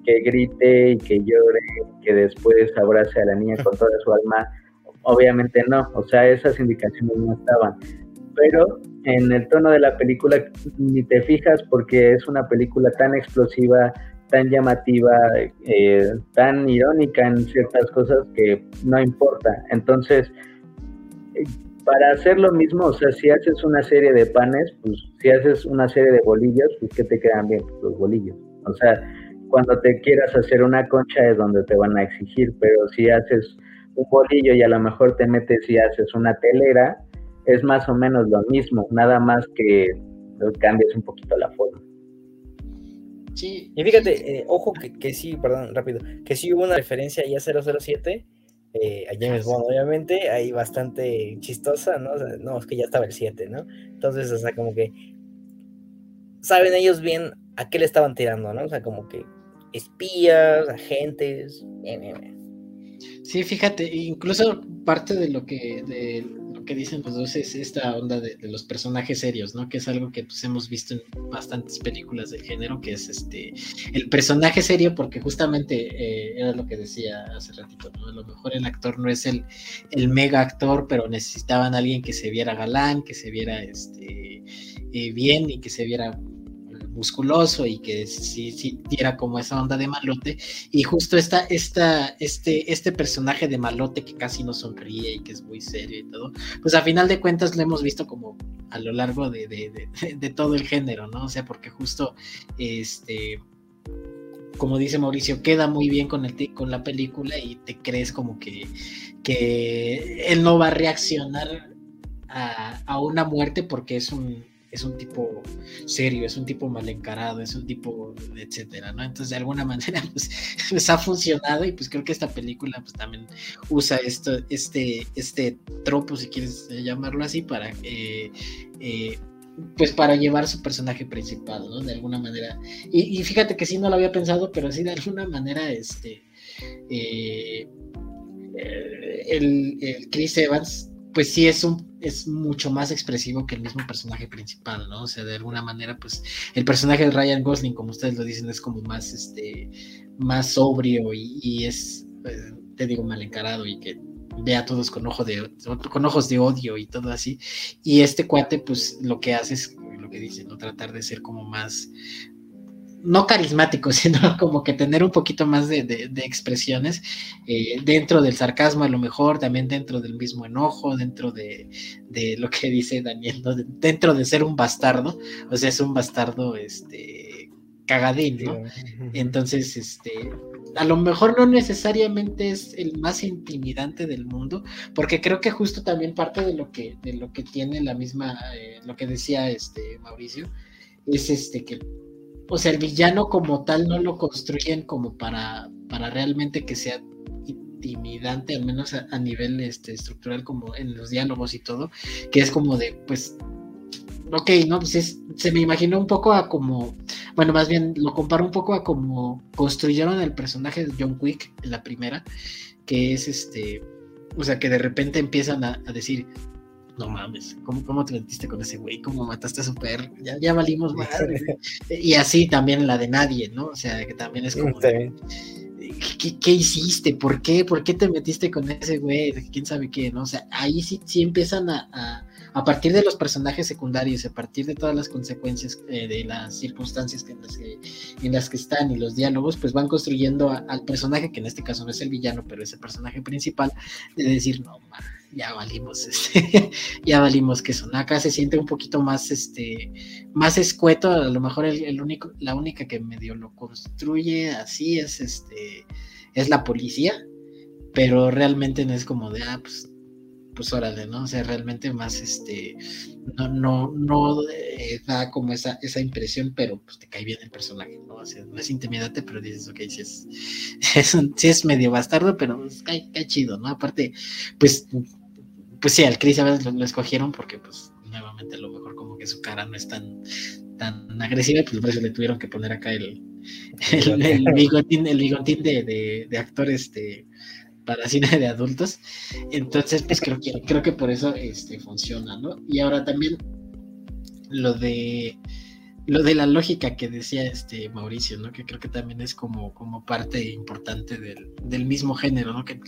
que grite y que llore, que después abrace a la niña con toda su alma. Obviamente no, o sea, esas indicaciones no estaban. Pero en el tono de la película ni te fijas porque es una película tan explosiva, tan llamativa, eh, tan irónica en ciertas cosas que no importa. Entonces, para hacer lo mismo, o sea, si haces una serie de panes, pues si haces una serie de bolillos, pues que te quedan bien los bolillos. O sea, cuando te quieras hacer una concha es donde te van a exigir, pero si haces un bolillo y a lo mejor te metes y haces una telera, es más o menos lo mismo, nada más que cambies un poquito la forma. Sí. Y fíjate, eh, ojo que, que, sí, perdón, rápido, que sí hubo una referencia ya 007 eh, a James Bond, obviamente, ahí bastante chistosa, ¿no? no, es que ya estaba el 7, ¿no? Entonces, o sea, como que saben ellos bien a qué le estaban tirando, ¿no? O sea, como que espías, agentes, Sí, fíjate, incluso parte de lo que, de que dicen los dos es esta onda de, los personajes serios, ¿no? Que es algo que pues, hemos visto en bastantes películas del género, que es este el personaje serio, porque justamente eh, era lo que decía hace ratito, ¿no? A lo mejor el actor no es el, el mega actor, pero necesitaban a alguien que se viera galán, que se viera este eh, bien y que se viera musculoso y que sí, sí diera como esa onda de malote. Y justo esta, esta, este, este personaje de malote que casi no sonríe y que es muy serio y todo, pues a final de cuentas lo hemos visto como a lo largo de, de, todo el género, ¿no? O sea, porque justo este como dice Mauricio, queda muy bien con, el, con la película y te crees como que, que él no va a reaccionar a, a, una muerte porque es un, es un tipo serio, es un tipo mal encarado, es un tipo, etcétera, ¿no? Entonces, de alguna manera, pues, pues, ha funcionado y pues creo que esta película, pues también usa esto, este, este tropo, si quieres llamarlo así, para, eh, eh, pues para llevar su personaje principal, ¿no? De alguna manera. Y, fíjate que sí, no lo había pensado, pero sí, de alguna manera, este, eh, el, el Chris Evans pues sí es es mucho más expresivo que el mismo personaje principal, ¿no? O sea, de alguna manera, pues el personaje de Ryan Gosling, como ustedes lo dicen, es como más, este, más sobrio y, es, eh, te digo, mal encarado y que ve a todos con, ojo de, con ojos de odio y todo así. Y este cuate, pues lo que hace es lo que dice, ¿no? Tratar de ser como más, no carismático, sino como que tener un poquito más de, expresiones eh, dentro del sarcasmo, a lo mejor, también dentro del mismo enojo, dentro de, lo que dice Daniel, dentro de ser un bastardo, o sea, es un bastardo este, cagadín, ¿no? Entonces, este, a lo mejor no necesariamente es el más intimidante del mundo, porque creo que justo también parte de lo que, de lo que tiene la misma, eh, lo que decía este Mauricio, es este que o sea, el villano como tal no lo construyen como para, para realmente que sea intimidante, al menos a, nivel este, estructural, como en los diálogos y todo, que es como de, pues, ok, no, pues se me imaginó un poco a como, bueno, más bien lo comparo un poco a como construyeron el personaje de John Wick en la primera, que es este, o sea, que de repente empiezan a decir, no mames, ¿cómo, cómo te metiste con ese güey? ¿Cómo mataste a su perro? Ya, ya valimos más. y así también la de nadie, ¿no? O sea, que también es como... ¿Qué, hiciste? ¿Por qué? ¿Por qué te metiste con ese güey? ¿Quién sabe qué? ¿no? O sea, ahí sí, sí empiezan a, a partir de los personajes secundarios, a partir de todas las consecuencias eh, de las circunstancias en las, que, en las que están y los diálogos, pues van construyendo al personaje, que en este caso no es el villano, pero es el personaje principal, de decir, no, ya valimos, este, ya valimos que son. Acá se siente un poquito más, este, más escueto, a lo mejor el, único, la única que medio lo construye así es, este, es la policía, pero realmente no es como de, ah, pues, pues órale, ¿no? O sea, realmente más, este, no, no, no eh, da como esa, esa impresión, pero pues te cae bien el personaje, ¿no? O sea, no es intimidante, pero dices, ok, sí es, es, es medio bastardo, pero pues, chido, ¿no? Aparte, pues pues sí, al Chris a veces lo, escogieron porque, pues, nuevamente a lo mejor como que su cara no es tan, tan agresiva, pues por eso le tuvieron que poner acá el, el, bigotín, el bigotín de, de, actor este, para cine de adultos. Entonces, pues creo que, creo que por eso este, funciona, ¿no? Y ahora también lo de lo de la lógica que decía este Mauricio, ¿no? Que creo que también es como, como parte importante del, del mismo género, ¿no? Que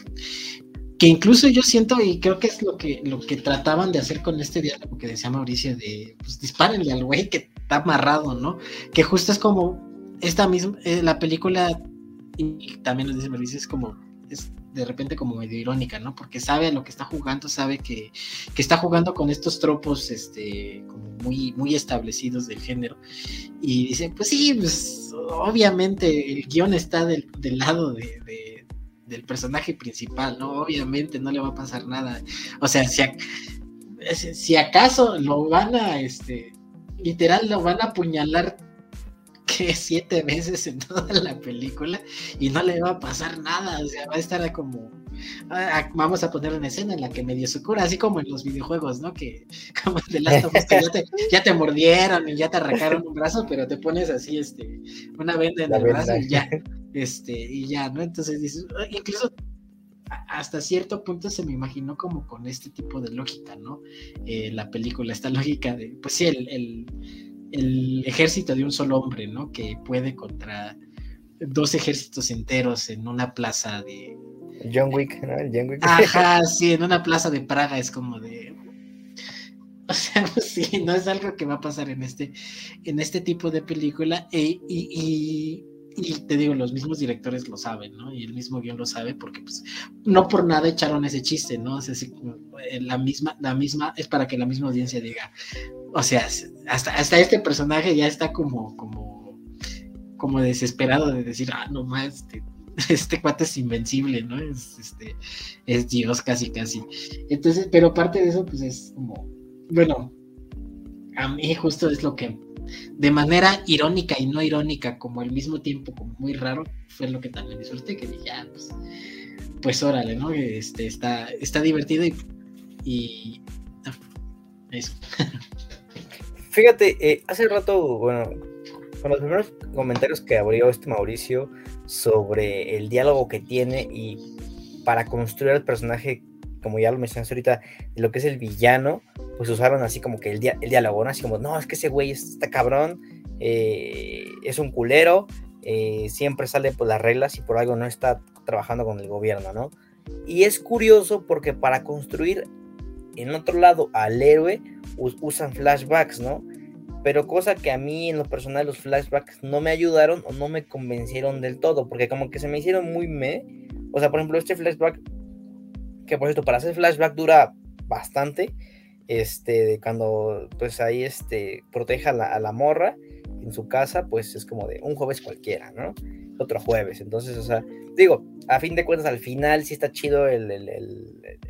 que incluso yo siento, y creo que es lo que, lo que trataban de hacer con este diálogo que decía Mauricio, de pues dispárenle al güey que está amarrado, ¿no? Que justo es como esta misma, eh, la película, y también lo dice Mauricio, es como, es de repente como medio irónica, ¿no? Porque sabe a lo que está jugando, sabe que, que está jugando con estos tropos, este, como muy, muy establecidos del género. Y dice, pues sí, pues obviamente el guion está del, del lado de del personaje principal, ¿no? Obviamente no le va a pasar nada. O sea, si, si acaso lo van a, este, literal, lo van a apuñalar que siete veces en toda la película y no le va a pasar nada, o sea, va a estar como, vamos a poner una escena en la que medio se cura, así como en los videojuegos, ¿no? Que como de Last of ya te, ya te mordieron y ya te arrancaron un brazo, pero te pones así, este, una venda en el brazo y ya, este, y ya, ¿no? Entonces dices, ah, incluso hasta cierto punto se me imaginó como con este tipo de lógica, ¿no? Eh, la película, esta lógica de, pues sí, el, el, el, ejército de un solo hombre, ¿no? Que puede contra dos ejércitos enteros en una plaza de... John Wick, ¿no? John Wick. Ajá, sí, en una plaza de Praga es como de... O sea, pues sí, no es algo que va a pasar en este, en este tipo de película. E, y y te digo, los mismos directores lo saben, ¿no? Y el mismo guion lo sabe porque, pues, no por nada echaron ese chiste, ¿no? O sea, eh, la misma, la misma, es para que la misma audiencia diga, o sea, hasta, hasta este personaje ya está como, como, como desesperado de decir, ah, no más, este, este cuate es invencible, ¿no? Es, este, es Dios casi, casi. Entonces, pero parte de eso, pues, es como, bueno, a mí justo es lo que de manera irónica y no irónica, como al mismo tiempo, como muy raro, fue lo que también disfruté, que dije, ya, pues, pues órale, ¿no? Este, está, está divertido y, eso. Fíjate, eh, hace rato, bueno, con los primeros comentarios que abrió este Mauricio sobre el diálogo que tiene y para construir el personaje como ya lo mencionaste ahorita, de lo que es el villano, pues usaron así como que el, el diálogo, ¿no? Así como, no, es que ese güey está cabrón, eh, es un culero, eh, siempre sale por las reglas y por algo no está trabajando con el gobierno, ¿no? Y es curioso porque para construir en otro lado al héroe usan flashbacks, ¿no? Pero cosa que a mí en lo personal los flashbacks no me ayudaron o no me convencieron del todo, porque como que se me hicieron muy me. O sea, por ejemplo, este flashback que por cierto, para hacer flashback dura bastante, este, cuando pues ahí este, proteja a la, morra en su casa, pues es como de un jueves cualquiera, ¿no? Otro jueves, entonces, o sea, digo, a fin de cuentas al final sí está chido el,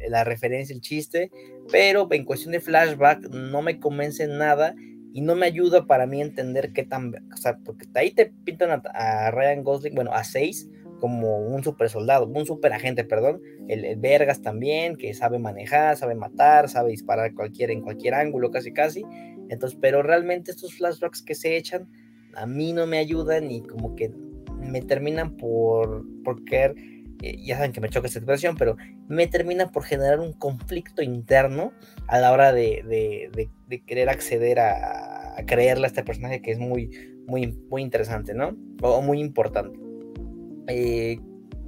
la referencia, el chiste, pero en cuestión de flashback no me convence nada y no me ayuda para mí entender qué tan, o sea, porque ahí te pintan a, a Ryan Gosling, bueno, a seis, como un super soldado, un super agente, perdón, el, Vergas también, que sabe manejar, sabe matar, sabe disparar cualquier, en cualquier ángulo, casi casi. Entonces, pero realmente estos flashbacks que se echan, a mí no me ayudan y como que me terminan por, por querer, eh, ya saben que me choca esta expresión, pero me terminan por generar un conflicto interno a la hora de, querer acceder a, creerle a este personaje que es muy, muy, muy interesante, ¿no? o muy importante. Eh,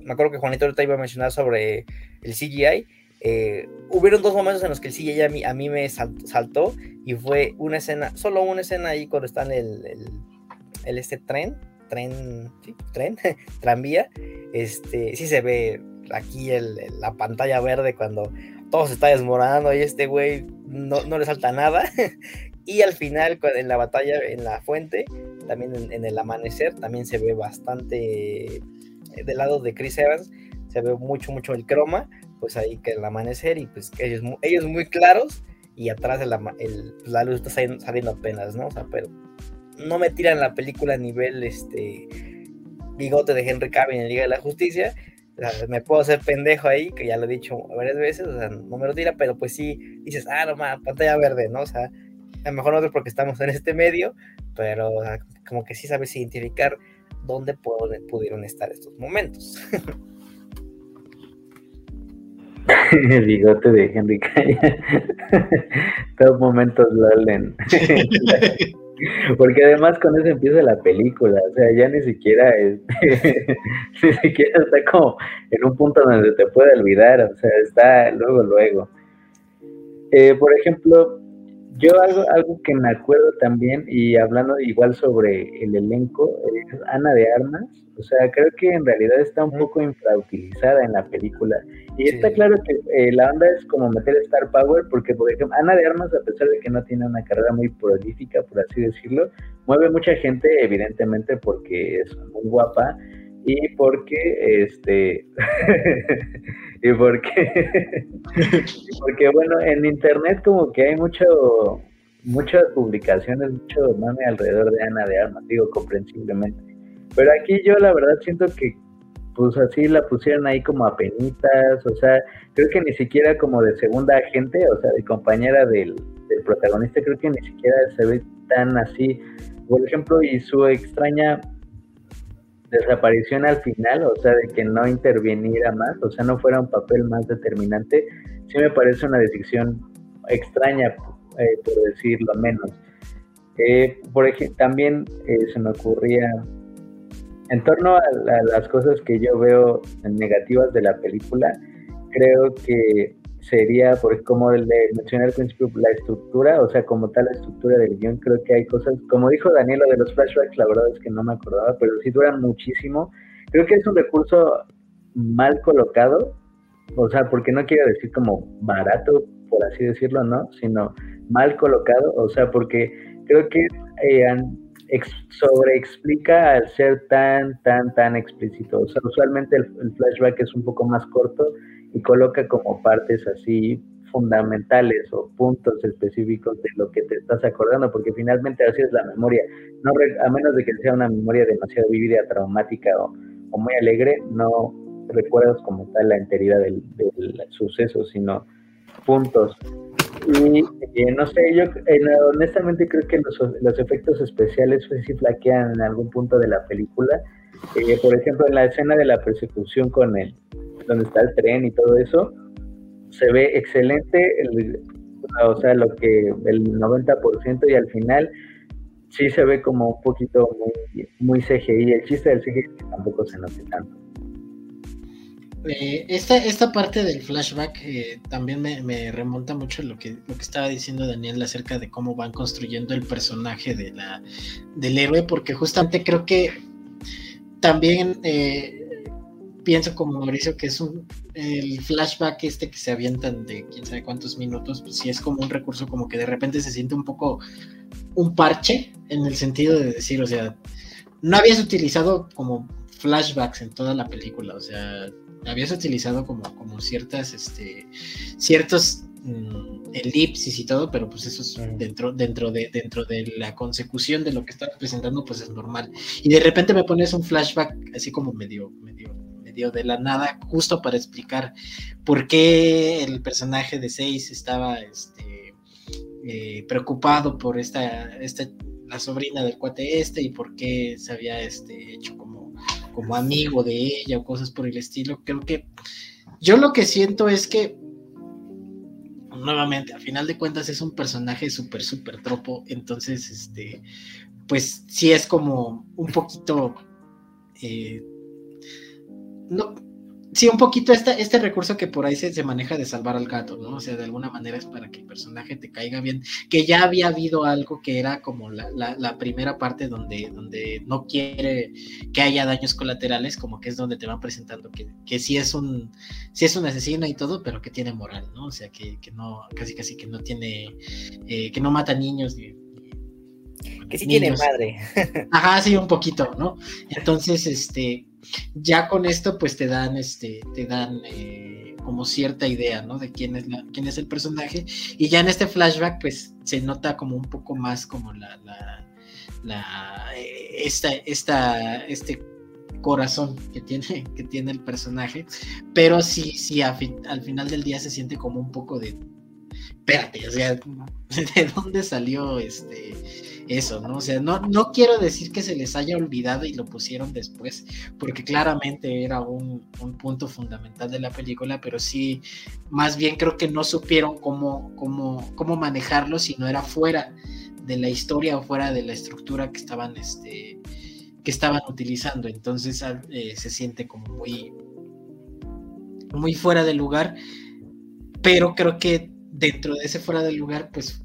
me acuerdo que Juanito ahorita iba a mencionar sobre el CGI. Eh, hubieron dos momentos en los que el CGI a mí, a mí me saltó, y fue una escena, solo una escena ahí cuando está en el, el, este tren, tren, ¿sí? tren, tranvía, este, sí se ve aquí el, la pantalla verde cuando todo se está desmoronando y este güey no, no le salta nada. y al final, en la batalla, en la fuente, también en, el amanecer, también se ve bastante del lado de Chris Evans, se ve mucho, mucho el croma, pues ahí que el amanecer y pues ellos, ellos muy claros y atrás el, pues, la luz está saliendo, apenas, ¿no? O sea, pero no me tiran la película a nivel este bigote de Henry Cavill en Liga de la Justicia. me puedo hacer pendejo ahí, que ya lo he dicho varias veces, o sea, no me lo tira, pero pues sí dices, ah, no más, pantalla verde, ¿no? O sea, a lo mejor no es porque estamos en este medio, pero como que sí sabes identificar dónde pudieron estar estos momentos. El bigote de Henry. Todos momentos LOL Porque además con eso empieza la película, o sea, ya ni siquiera este, ni siquiera está como en un punto donde te puede olvidar, o sea, está luego, luego. Eh, por ejemplo, yo algo, algo que me acuerdo también, y hablando igual sobre el elenco, es Ana de Armas. O sea, creo que en realidad está un poco infrautilizada en la película. Y está claro que eh, la onda es como meter Star Power, porque, por ejemplo, Ana de Armas, a pesar de que no tiene una carrera muy prolífica, por así decirlo, mueve mucha gente, evidentemente, porque es muy guapa y porque este y porque porque bueno en internet como que hay mucho muchas publicaciones mucho mame alrededor de Ana de Armas digo comprensiblemente. Pero aquí yo la verdad siento que pues así la pusieron ahí como a penitas o sea creo que ni siquiera como de segunda agente o sea de compañera del, del protagonista creo que ni siquiera se ve tan así. Por ejemplo y su extraña desaparición al final, o sea, de que no interviniera más, o sea, no fuera un papel más determinante, sí me parece una decisión extraña, eh, por decirlo menos. Eh, por ejemplo, también eh, se me ocurría, en torno a, a, las cosas que yo veo negativas de la película, creo que sería, por como le mencioné al principio, la estructura, o sea, como tal la estructura del guion, creo que hay cosas, como dijo Daniela de los flashbacks, la verdad es que no me acordaba, pero sí duran muchísimo. Creo que es un recurso mal colocado, o sea, porque no quiero decir como barato, por así decirlo, ¿no? Sino mal colocado, o sea, porque creo que eh, sobreexplica al ser tan, tan, tan explícito. O sea, usualmente el flashback es un poco más corto y coloca como partes así fundamentales o puntos específicos de lo que te estás acordando, porque finalmente así es la memoria. No, a menos de que sea una memoria demasiado vívida, traumática o, muy alegre, no recuerdas como tal la enteridad del, suceso, sino puntos. Y eh, no sé, yo eh, honestamente creo que los, los efectos especiales pues, sí flaquean en algún punto de la película. Eh, por ejemplo, en la escena de la persecución con el, donde está el tren y todo eso, se ve excelente, o sea, lo que el 90% y al final sí se ve como un poquito muy, muy CGI. El chiste del CGI tampoco se nota tanto. Eh, esta, esta parte del flashback eh, también me, remonta mucho a lo que, lo que estaba diciendo Daniel acerca de cómo van construyendo el personaje de la, del héroe, porque justamente creo que también eh, pienso como Mauricio que es un el flashback este que se avientan de quién sabe cuántos minutos, pues sí es como un recurso como que de repente se siente un poco un parche en el sentido de decir, o sea, no habías utilizado como flashbacks en toda la película, o sea, habías utilizado como, como ciertas, este, ciertos mm, elipsis y todo, pero pues eso es dentro, dentro, de, dentro de la consecución de lo que estás presentando, pues es normal. Y de repente me pones un flashback así como medio, medio de la nada, justo para explicar por qué el personaje de Seis estaba este, eh, preocupado por esta, esta, la sobrina del cuate este y por qué se había este, hecho como, como amigo de ella o cosas por el estilo. Creo que yo lo que siento es que nuevamente, a final de cuentas es un personaje súper, súper tropo, entonces, este, pues sí es como un poquito eh, no, sí, un poquito este, este recurso que por ahí se, se, maneja de salvar al gato, ¿no? O sea, de alguna manera es para que el personaje te caiga bien, que ya había habido algo que era como la, la, la, primera parte donde, donde no quiere que haya daños colaterales, como que es donde te van presentando que, que sí es un sí es un asesino y todo, pero que tiene moral, ¿no? O sea, que, que no, casi casi que no tiene, eh, que no mata niños ni, que sí niños. tiene madre. Ajá, sí, un poquito, ¿no? Entonces, este, ya con esto pues te dan este te dan eh, como cierta idea no de quién es la, quién es el personaje y ya en este flashback pues se nota como un poco más como la, la, la eh, esta, esta este corazón que tiene que tiene el personaje pero sí sí al final del día se siente como un poco de espérate o sea de dónde salió este eso, ¿no? O sea, no, no quiero decir que se les haya olvidado y lo pusieron después, porque claramente era un, punto fundamental de la película, pero sí, más bien creo que no supieron cómo, cómo, cómo manejarlo si no era fuera de la historia o fuera de la estructura que estaban, este, que estaban utilizando. Entonces eh, se siente como muy, muy fuera de lugar, pero creo que dentro de ese fuera de lugar, pues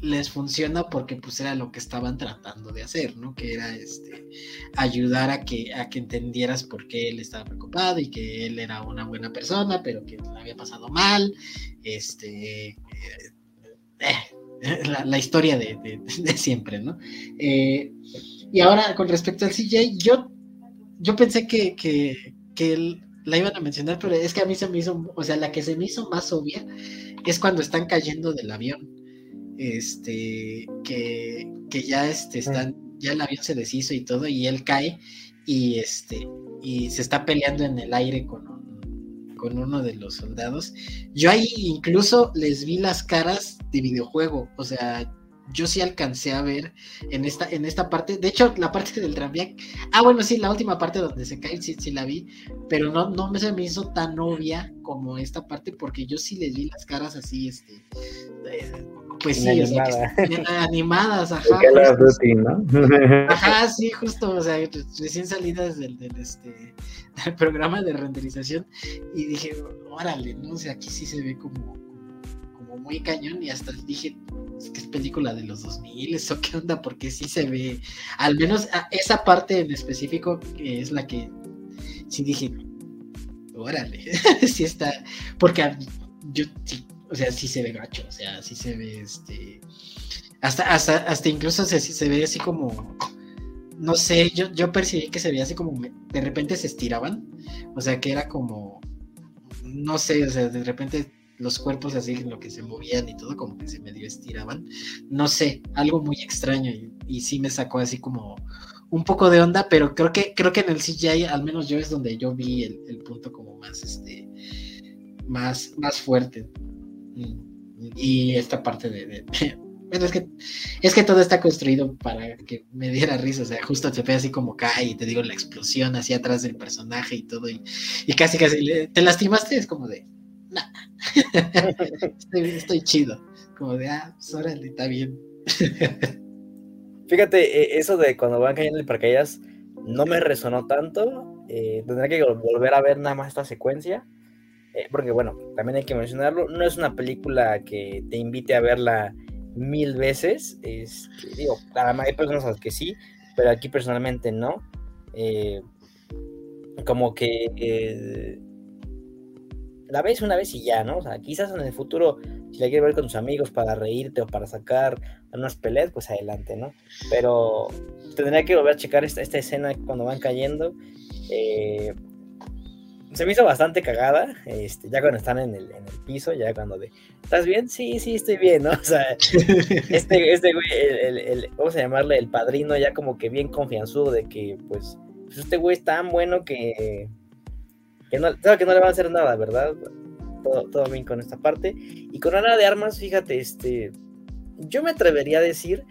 les funciona porque pues era lo que estaban tratando de hacer, ¿no? Que era este ayudar a que a que entendieras por qué él estaba preocupado y que él era una buena persona, pero que le había pasado mal, este eh, eh, la, historia de, siempre, ¿no? Eh, y ahora con respecto al CJ, yo yo pensé que, que, que la iban a mencionar, pero es que a mí se me hizo, o sea, la que se me hizo más obvia es cuando están cayendo del avión este, que, que ya este, están, ya el avión se deshizo y todo, y él cae y este, y se está peleando en el aire con, con uno de los soldados. Yo ahí incluso les vi las caras de videojuego, o sea, yo sí alcancé a ver en esta, en esta parte, de hecho, la parte del tranvía, ah, bueno, sí, la última parte donde se cae, sí, sí la vi, pero no, no me se me hizo tan obvia como esta parte, porque yo sí les vi las caras así, este, pues sí, o sea, animadas, ajá. Ajá, sí, justo, o sea, recién salidas del, del, este, del programa de renderización, y dije, órale, ¿no? O sea, aquí sí se ve como, como muy cañón, y hasta dije, es que es película de los 2000, ¿eso qué onda? Porque sí se ve, al menos esa parte en específico, que es la que sí dije, órale, sí está, porque yo sí o sea, sí se ve gacho, o sea, sí se ve este. Hasta, hasta, hasta incluso se, se ve así como. No sé, yo, yo percibí que se veía así como. De repente se estiraban. O sea, que era como. No sé, o sea, de repente los cuerpos así, lo que se movían y todo, como que se medio estiraban. No sé, algo muy extraño. Y, y sí me sacó así como un poco de onda, pero creo que, creo que en el CGI, al menos yo es donde yo vi el, el punto como más, este, más, más fuerte. Y esta parte de, bueno, es que, es que todo está construido para que me diera risa, o sea, justo te ve así como cae y te digo la explosión así atrás del personaje y todo, y, casi casi te lastimaste, es como de, nah. estoy, chido, como de, ah, pues órale, está bien. Fíjate, e, eso de cuando van cayendo en paracaídas no me resonó tanto, eh, tendría que volver a ver nada más esta secuencia, eh, porque bueno, también hay que mencionarlo, no es una película que te invite a verla mil veces, este, digo, hay personas a las que sí, pero aquí personalmente no. Eh, como que eh, la ves una vez y ya, ¿no? O sea, quizás en el futuro, si la quieres ver con tus amigos para reírte o para sacar unas peleas, pues adelante, ¿no? Pero tendría que volver a checar esta, esta escena cuando van cayendo. Eh, se me hizo bastante cagada, este, ya cuando están en el, en el piso, ya cuando de, ¿estás bien? Sí, sí, estoy bien, ¿no? O sea, este, este güey, vamos a llamarle el padrino, ya como que bien confianzudo de que, pues, pues este güey es tan bueno que, que no, que no le va a hacer nada, ¿verdad? Todo, todo bien con esta parte. Y con Ana de Armas, fíjate, este, yo me atrevería a decir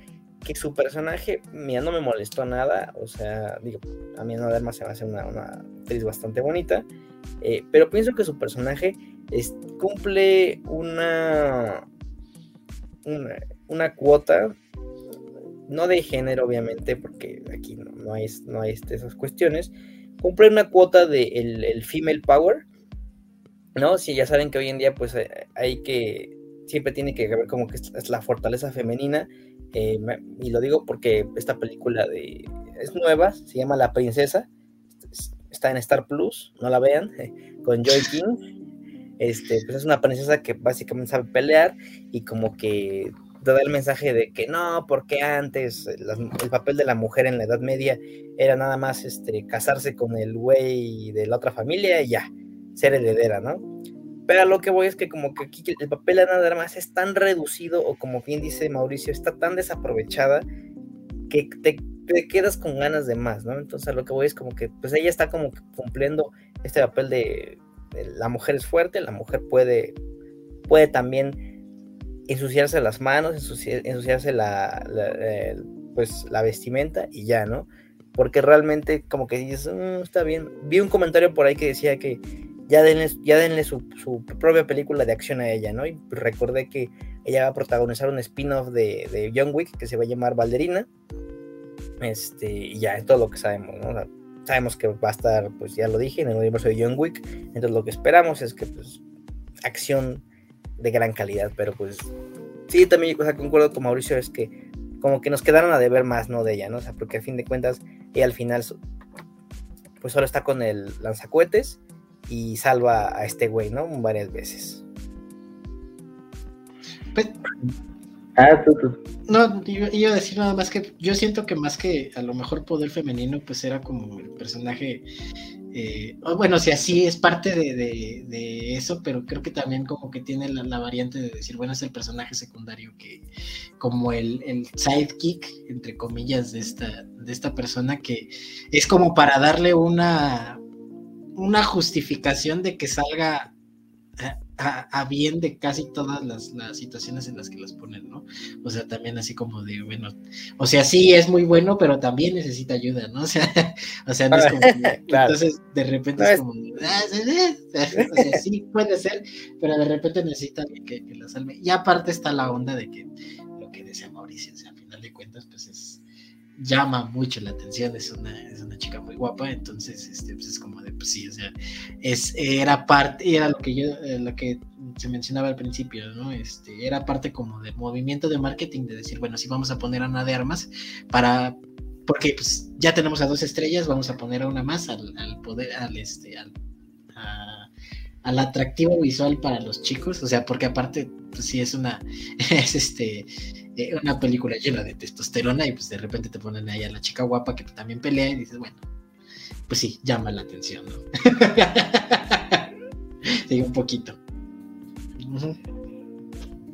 que su personaje, mira, no me molestó nada, o sea, digo, a mí Ana de Armas se me hace una, una actriz bastante bonita, eh, pero pienso que su personaje cumple una, una, cuota, no de género obviamente, porque aquí no, hay, no hay este, esas cuestiones, cumple una cuota de el, female power, ¿no? Si ya saben que hoy en día pues eh, hay que, siempre tiene que ver como que es la fortaleza femenina, eh, y lo digo porque esta película de, es nueva, se llama La Princesa, está en Star Plus, no la vean, con Joy King, este, pues es una princesa que básicamente sabe pelear y como que da el mensaje de que no, porque antes el papel de la mujer en la Edad Media era nada más este, casarse con el güey de la otra familia y ya, ser heredera, ¿no? Pero a lo que voy es que como que aquí el papel de nada más es tan reducido o como bien dice Mauricio, está tan desaprovechada que te, quedas con ganas de más, ¿no? Entonces a lo que voy es como que pues ella está como cumpliendo este papel de, la mujer es fuerte, la mujer puede, puede también ensuciarse las manos, ensuciarse la, pues la vestimenta y ya, ¿no? Porque realmente como que dices, mm, está bien. Vi un comentario por ahí que decía que ya denle, ya denle su, propia película de acción a ella, ¿no? Y recordé que ella va a protagonizar un spin-off de, de John Wick que se va a llamar Balderina. Este, y ya es todo lo que sabemos, ¿no? sabemos que va a estar, pues ya lo dije, en el universo de John Wick. Entonces lo que esperamos es que, pues, acción de gran calidad, pero pues sí, también o sea, concuerdo con Mauricio, es que como que nos quedaron a deber más, ¿no? De ella, ¿no? O sea, porque al fin de cuentas, ella al final, pues solo está con el lanzacuetes y salva a este güey, ¿no? Varias veces. Pues, ah, No, iba a decir nada más que yo siento que más que a lo mejor poder femenino, pues era como el personaje eh, bueno, si así es parte de, eso, pero creo que también como que tiene la, variante de decir, bueno, es el personaje secundario que, como el, el, sidekick, entre comillas, de esta, de esta persona, que es como para darle una, una justificación de que salga a, bien de casi todas las, situaciones en las que las ponen, ¿no? O sea, también así como de, bueno, o sea, sí es muy bueno, pero también necesita ayuda, ¿no? O sea, o sea, no es como, entonces de repente es, como, ah, o sea, sí puede ser, pero de repente necesita que, que la salve. Y aparte está la onda de que lo que decía Mauricio, o sea, llama mucho la atención, es una, es una chica muy guapa, entonces este, pues es como de, pues sí, o sea, es, era parte, era lo que yo, eh, lo que se mencionaba al principio, ¿no? Este, era parte como de movimiento de marketing, de decir, bueno, sí vamos a poner a una de armas para, porque pues ya tenemos a dos estrellas, vamos a poner a una más al, poder, al este, al, al atractivo visual para los chicos, o sea, porque aparte, pues sí es una, es este, eh, una película llena de testosterona y pues de repente te ponen ahí a la chica guapa que también pelea y dices, bueno, pues sí, llama la atención, ¿no? sí, un poquito.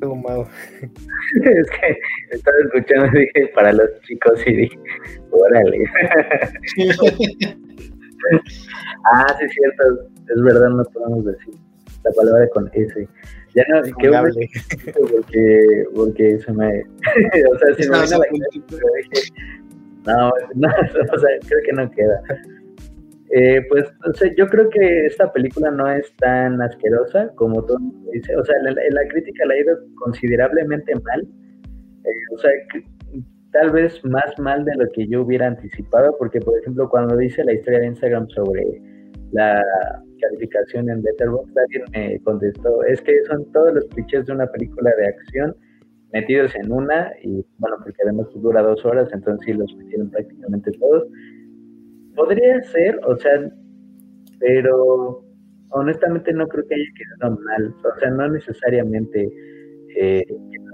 es que estaba escuchando dije para los chicos y dije, órale. ah, sí, cierto, es verdad, no podemos decir la palabra con S. Ya no, qué bueno, porque, porque se me. o sea, si me viene la no, no, o sea, creo que no queda. Eh, pues, o sea, yo creo que esta película no es tan asquerosa como todo dice. O sea, la, la crítica la ha ido considerablemente mal. Eh, o sea, tal vez más mal de lo que yo hubiera anticipado, porque, por ejemplo, cuando dice la historia de Instagram sobre la calificación en Letterboxd, alguien me contestó, es que son todos los clichés de una película de acción metidos en una, y bueno, porque además dura dos horas, entonces sí los metieron prácticamente todos. Podría ser, o sea, pero honestamente no creo que haya quedado mal, o sea, no necesariamente eh,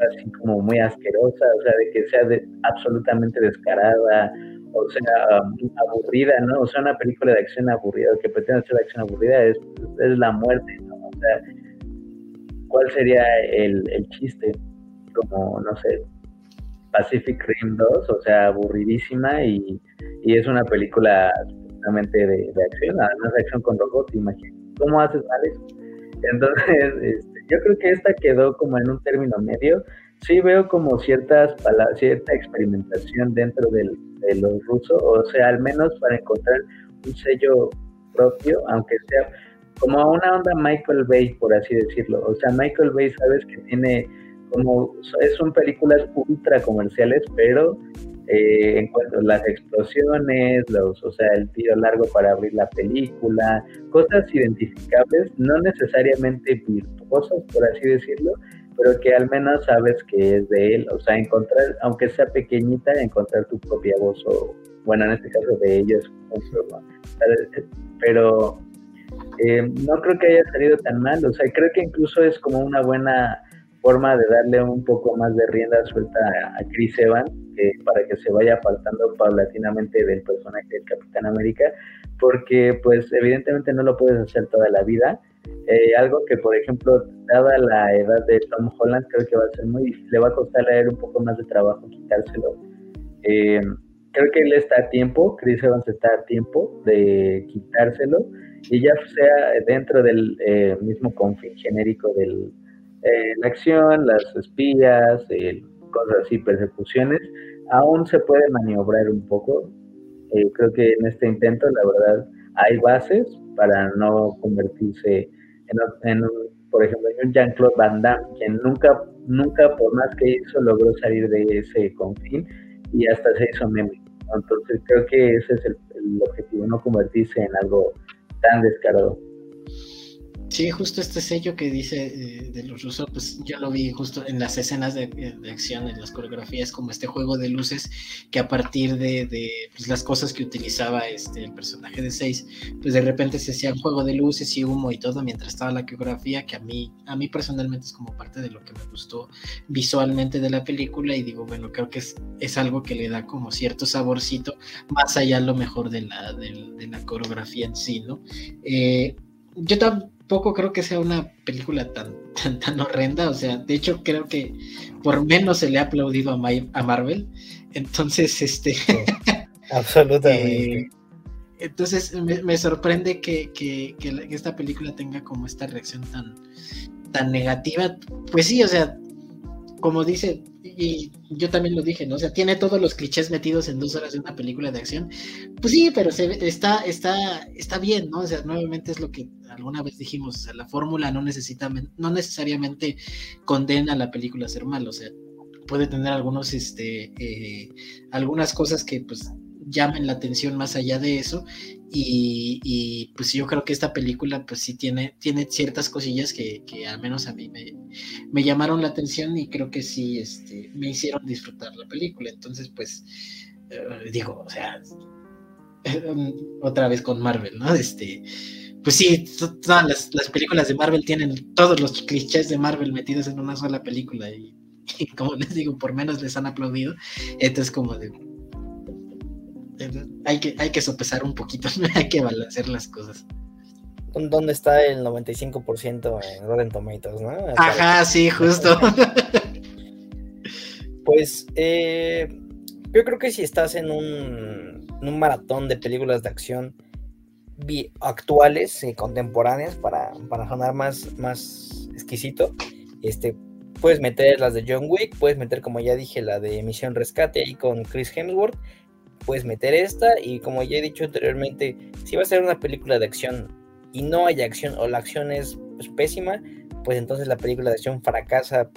así como muy asquerosa, o sea, de que sea de, absolutamente descarada o sea, aburrida, ¿no? O sea, una película de acción aburrida, que pretende ser acción aburrida, es, es la muerte, ¿no? O sea, ¿cuál sería el, el chiste? Como, no sé, Pacific Rim 2, o sea, aburridísima y, y es una película absolutamente de, de, acción, además de acción con robots, imagínate. ¿Cómo haces mal eso? Entonces, este, yo creo que esta quedó como en un término medio. Sí veo como ciertas cierta experimentación dentro del, de los rusos, o sea, al menos para encontrar un sello propio, aunque sea como una onda Michael Bay, por así decirlo. O sea, Michael Bay, sabes que tiene como, son películas ultra comerciales, pero eh, en cuanto a las explosiones, los, o sea, el tiro largo para abrir la película, cosas identificables, no necesariamente virtuosas, por así decirlo, pero que al menos sabes que es de él, o sea, encontrar, aunque sea pequeñita, encontrar tu propia voz, o bueno, en este caso de ellos, pero eh, no creo que haya salido tan mal, o sea, creo que incluso es como una buena forma de darle un poco más de rienda suelta a, Chris Evans para que se vaya apartando paulatinamente del personaje del Capitán América, porque pues evidentemente no lo puedes hacer toda la vida. Eh, algo que por ejemplo, dada la edad de Tom Holland, creo que va a ser muy le va a costar a él un poco más de trabajo quitárselo. Eh, creo que él está a tiempo, Chris Evans está a tiempo de quitárselo y ya sea dentro del eh, mismo confín genérico eh, la acción, las espías, cosas así, persecuciones, aún se puede maniobrar un poco. Eh, creo que en este intento, la verdad, hay bases para no convertirse en, un, por ejemplo, en un Jean-Claude Van Damme, quien nunca, nunca, por más que hizo, logró salir de ese confín y hasta se hizo meme. Entonces creo que ese es el objetivo, no convertirse en algo tan descarado. Sí, justo este sello que dice eh, de los rusos, pues yo lo vi justo en las escenas de, acción, en las coreografías, como este juego de luces que a partir de, pues, las cosas que utilizaba este, el personaje de Seis, pues de repente se hacía un juego de luces y humo y todo mientras estaba la coreografía, que a mí, a mí personalmente es como parte de lo que me gustó visualmente de la película y digo, bueno, creo que es, es algo que le da como cierto saborcito, más allá a lo mejor de la, de, la coreografía en sí, ¿no? Eh, yo también poco creo que sea una película tan, tan, horrenda. O sea, de hecho, creo que por menos se le ha aplaudido a, a Marvel. Entonces, este. Absolutamente. Eh, entonces, me, sorprende que, que, que, esta película tenga como esta reacción tan, tan negativa. Pues sí, o sea, como dice, y yo también lo dije, ¿no? O sea, tiene todos los clichés metidos en dos horas de una película de acción. Pues sí, pero se, está, está, está bien, ¿no? O sea, nuevamente es lo que alguna vez dijimos, o sea, la fórmula no necesita, no necesariamente condena a la película a ser mal, o sea, puede tener algunos, este, eh, algunas cosas que pues llamen la atención más allá de eso y, pues yo creo que esta película pues sí tiene, tiene ciertas cosillas que, al menos a mí me, llamaron la atención y creo que sí este, me hicieron disfrutar la película. Entonces pues eh, digo, o sea, otra vez con Marvel, ¿no? Este, pues sí, todas las, películas de Marvel tienen todos los clichés de Marvel metidos en una sola película y, y como les digo, por menos les han aplaudido. Entonces como de hay que, hay que sopesar un poquito, hay que balancear las cosas. ¿Dónde está el 95% en Rotten Tomatoes, no? Ajá, sí, justo. pues eh, yo creo que si estás en un, maratón de películas de acción actuales y contemporáneas para, para sonar más, más exquisito, este, puedes meter las de John Wick, puedes meter, como ya dije, la de Misión Rescate ahí con Chris Hemsworth puedes meter esta y como ya he dicho anteriormente, si va a ser una película de acción y no hay acción o la acción es pues, pésima, pues entonces la película de acción fracasa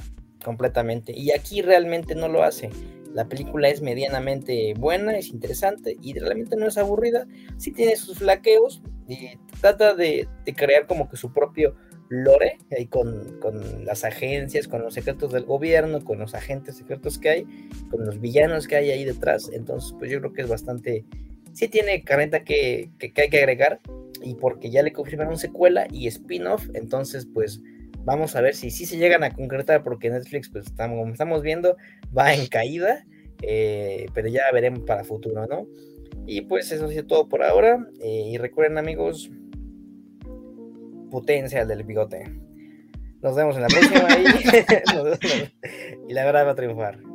completamente. Y aquí realmente no lo hace. La película es medianamente buena, es interesante y realmente no es aburrida. Sí tiene sus flaqueos y trata de, de crear como que su propio lore ahí con, las agencias, con los secretos del gobierno, con los agentes secretos que hay, con los villanos que hay ahí detrás. Entonces, pues yo creo que es bastante. Sí tiene carreta que, que, hay que agregar. Y porque ya le confirmaron secuela y spin-off. Entonces, pues vamos a ver si sí se llegan a concretar. Porque Netflix, pues estamos, como estamos viendo, va en caída. Eh, pero ya veremos para futuro, ¿no? Y pues eso es todo por ahora. Eh, y recuerden, amigos, potencia del bigote. Nos vemos en la próxima y, y la verdad va a triunfar.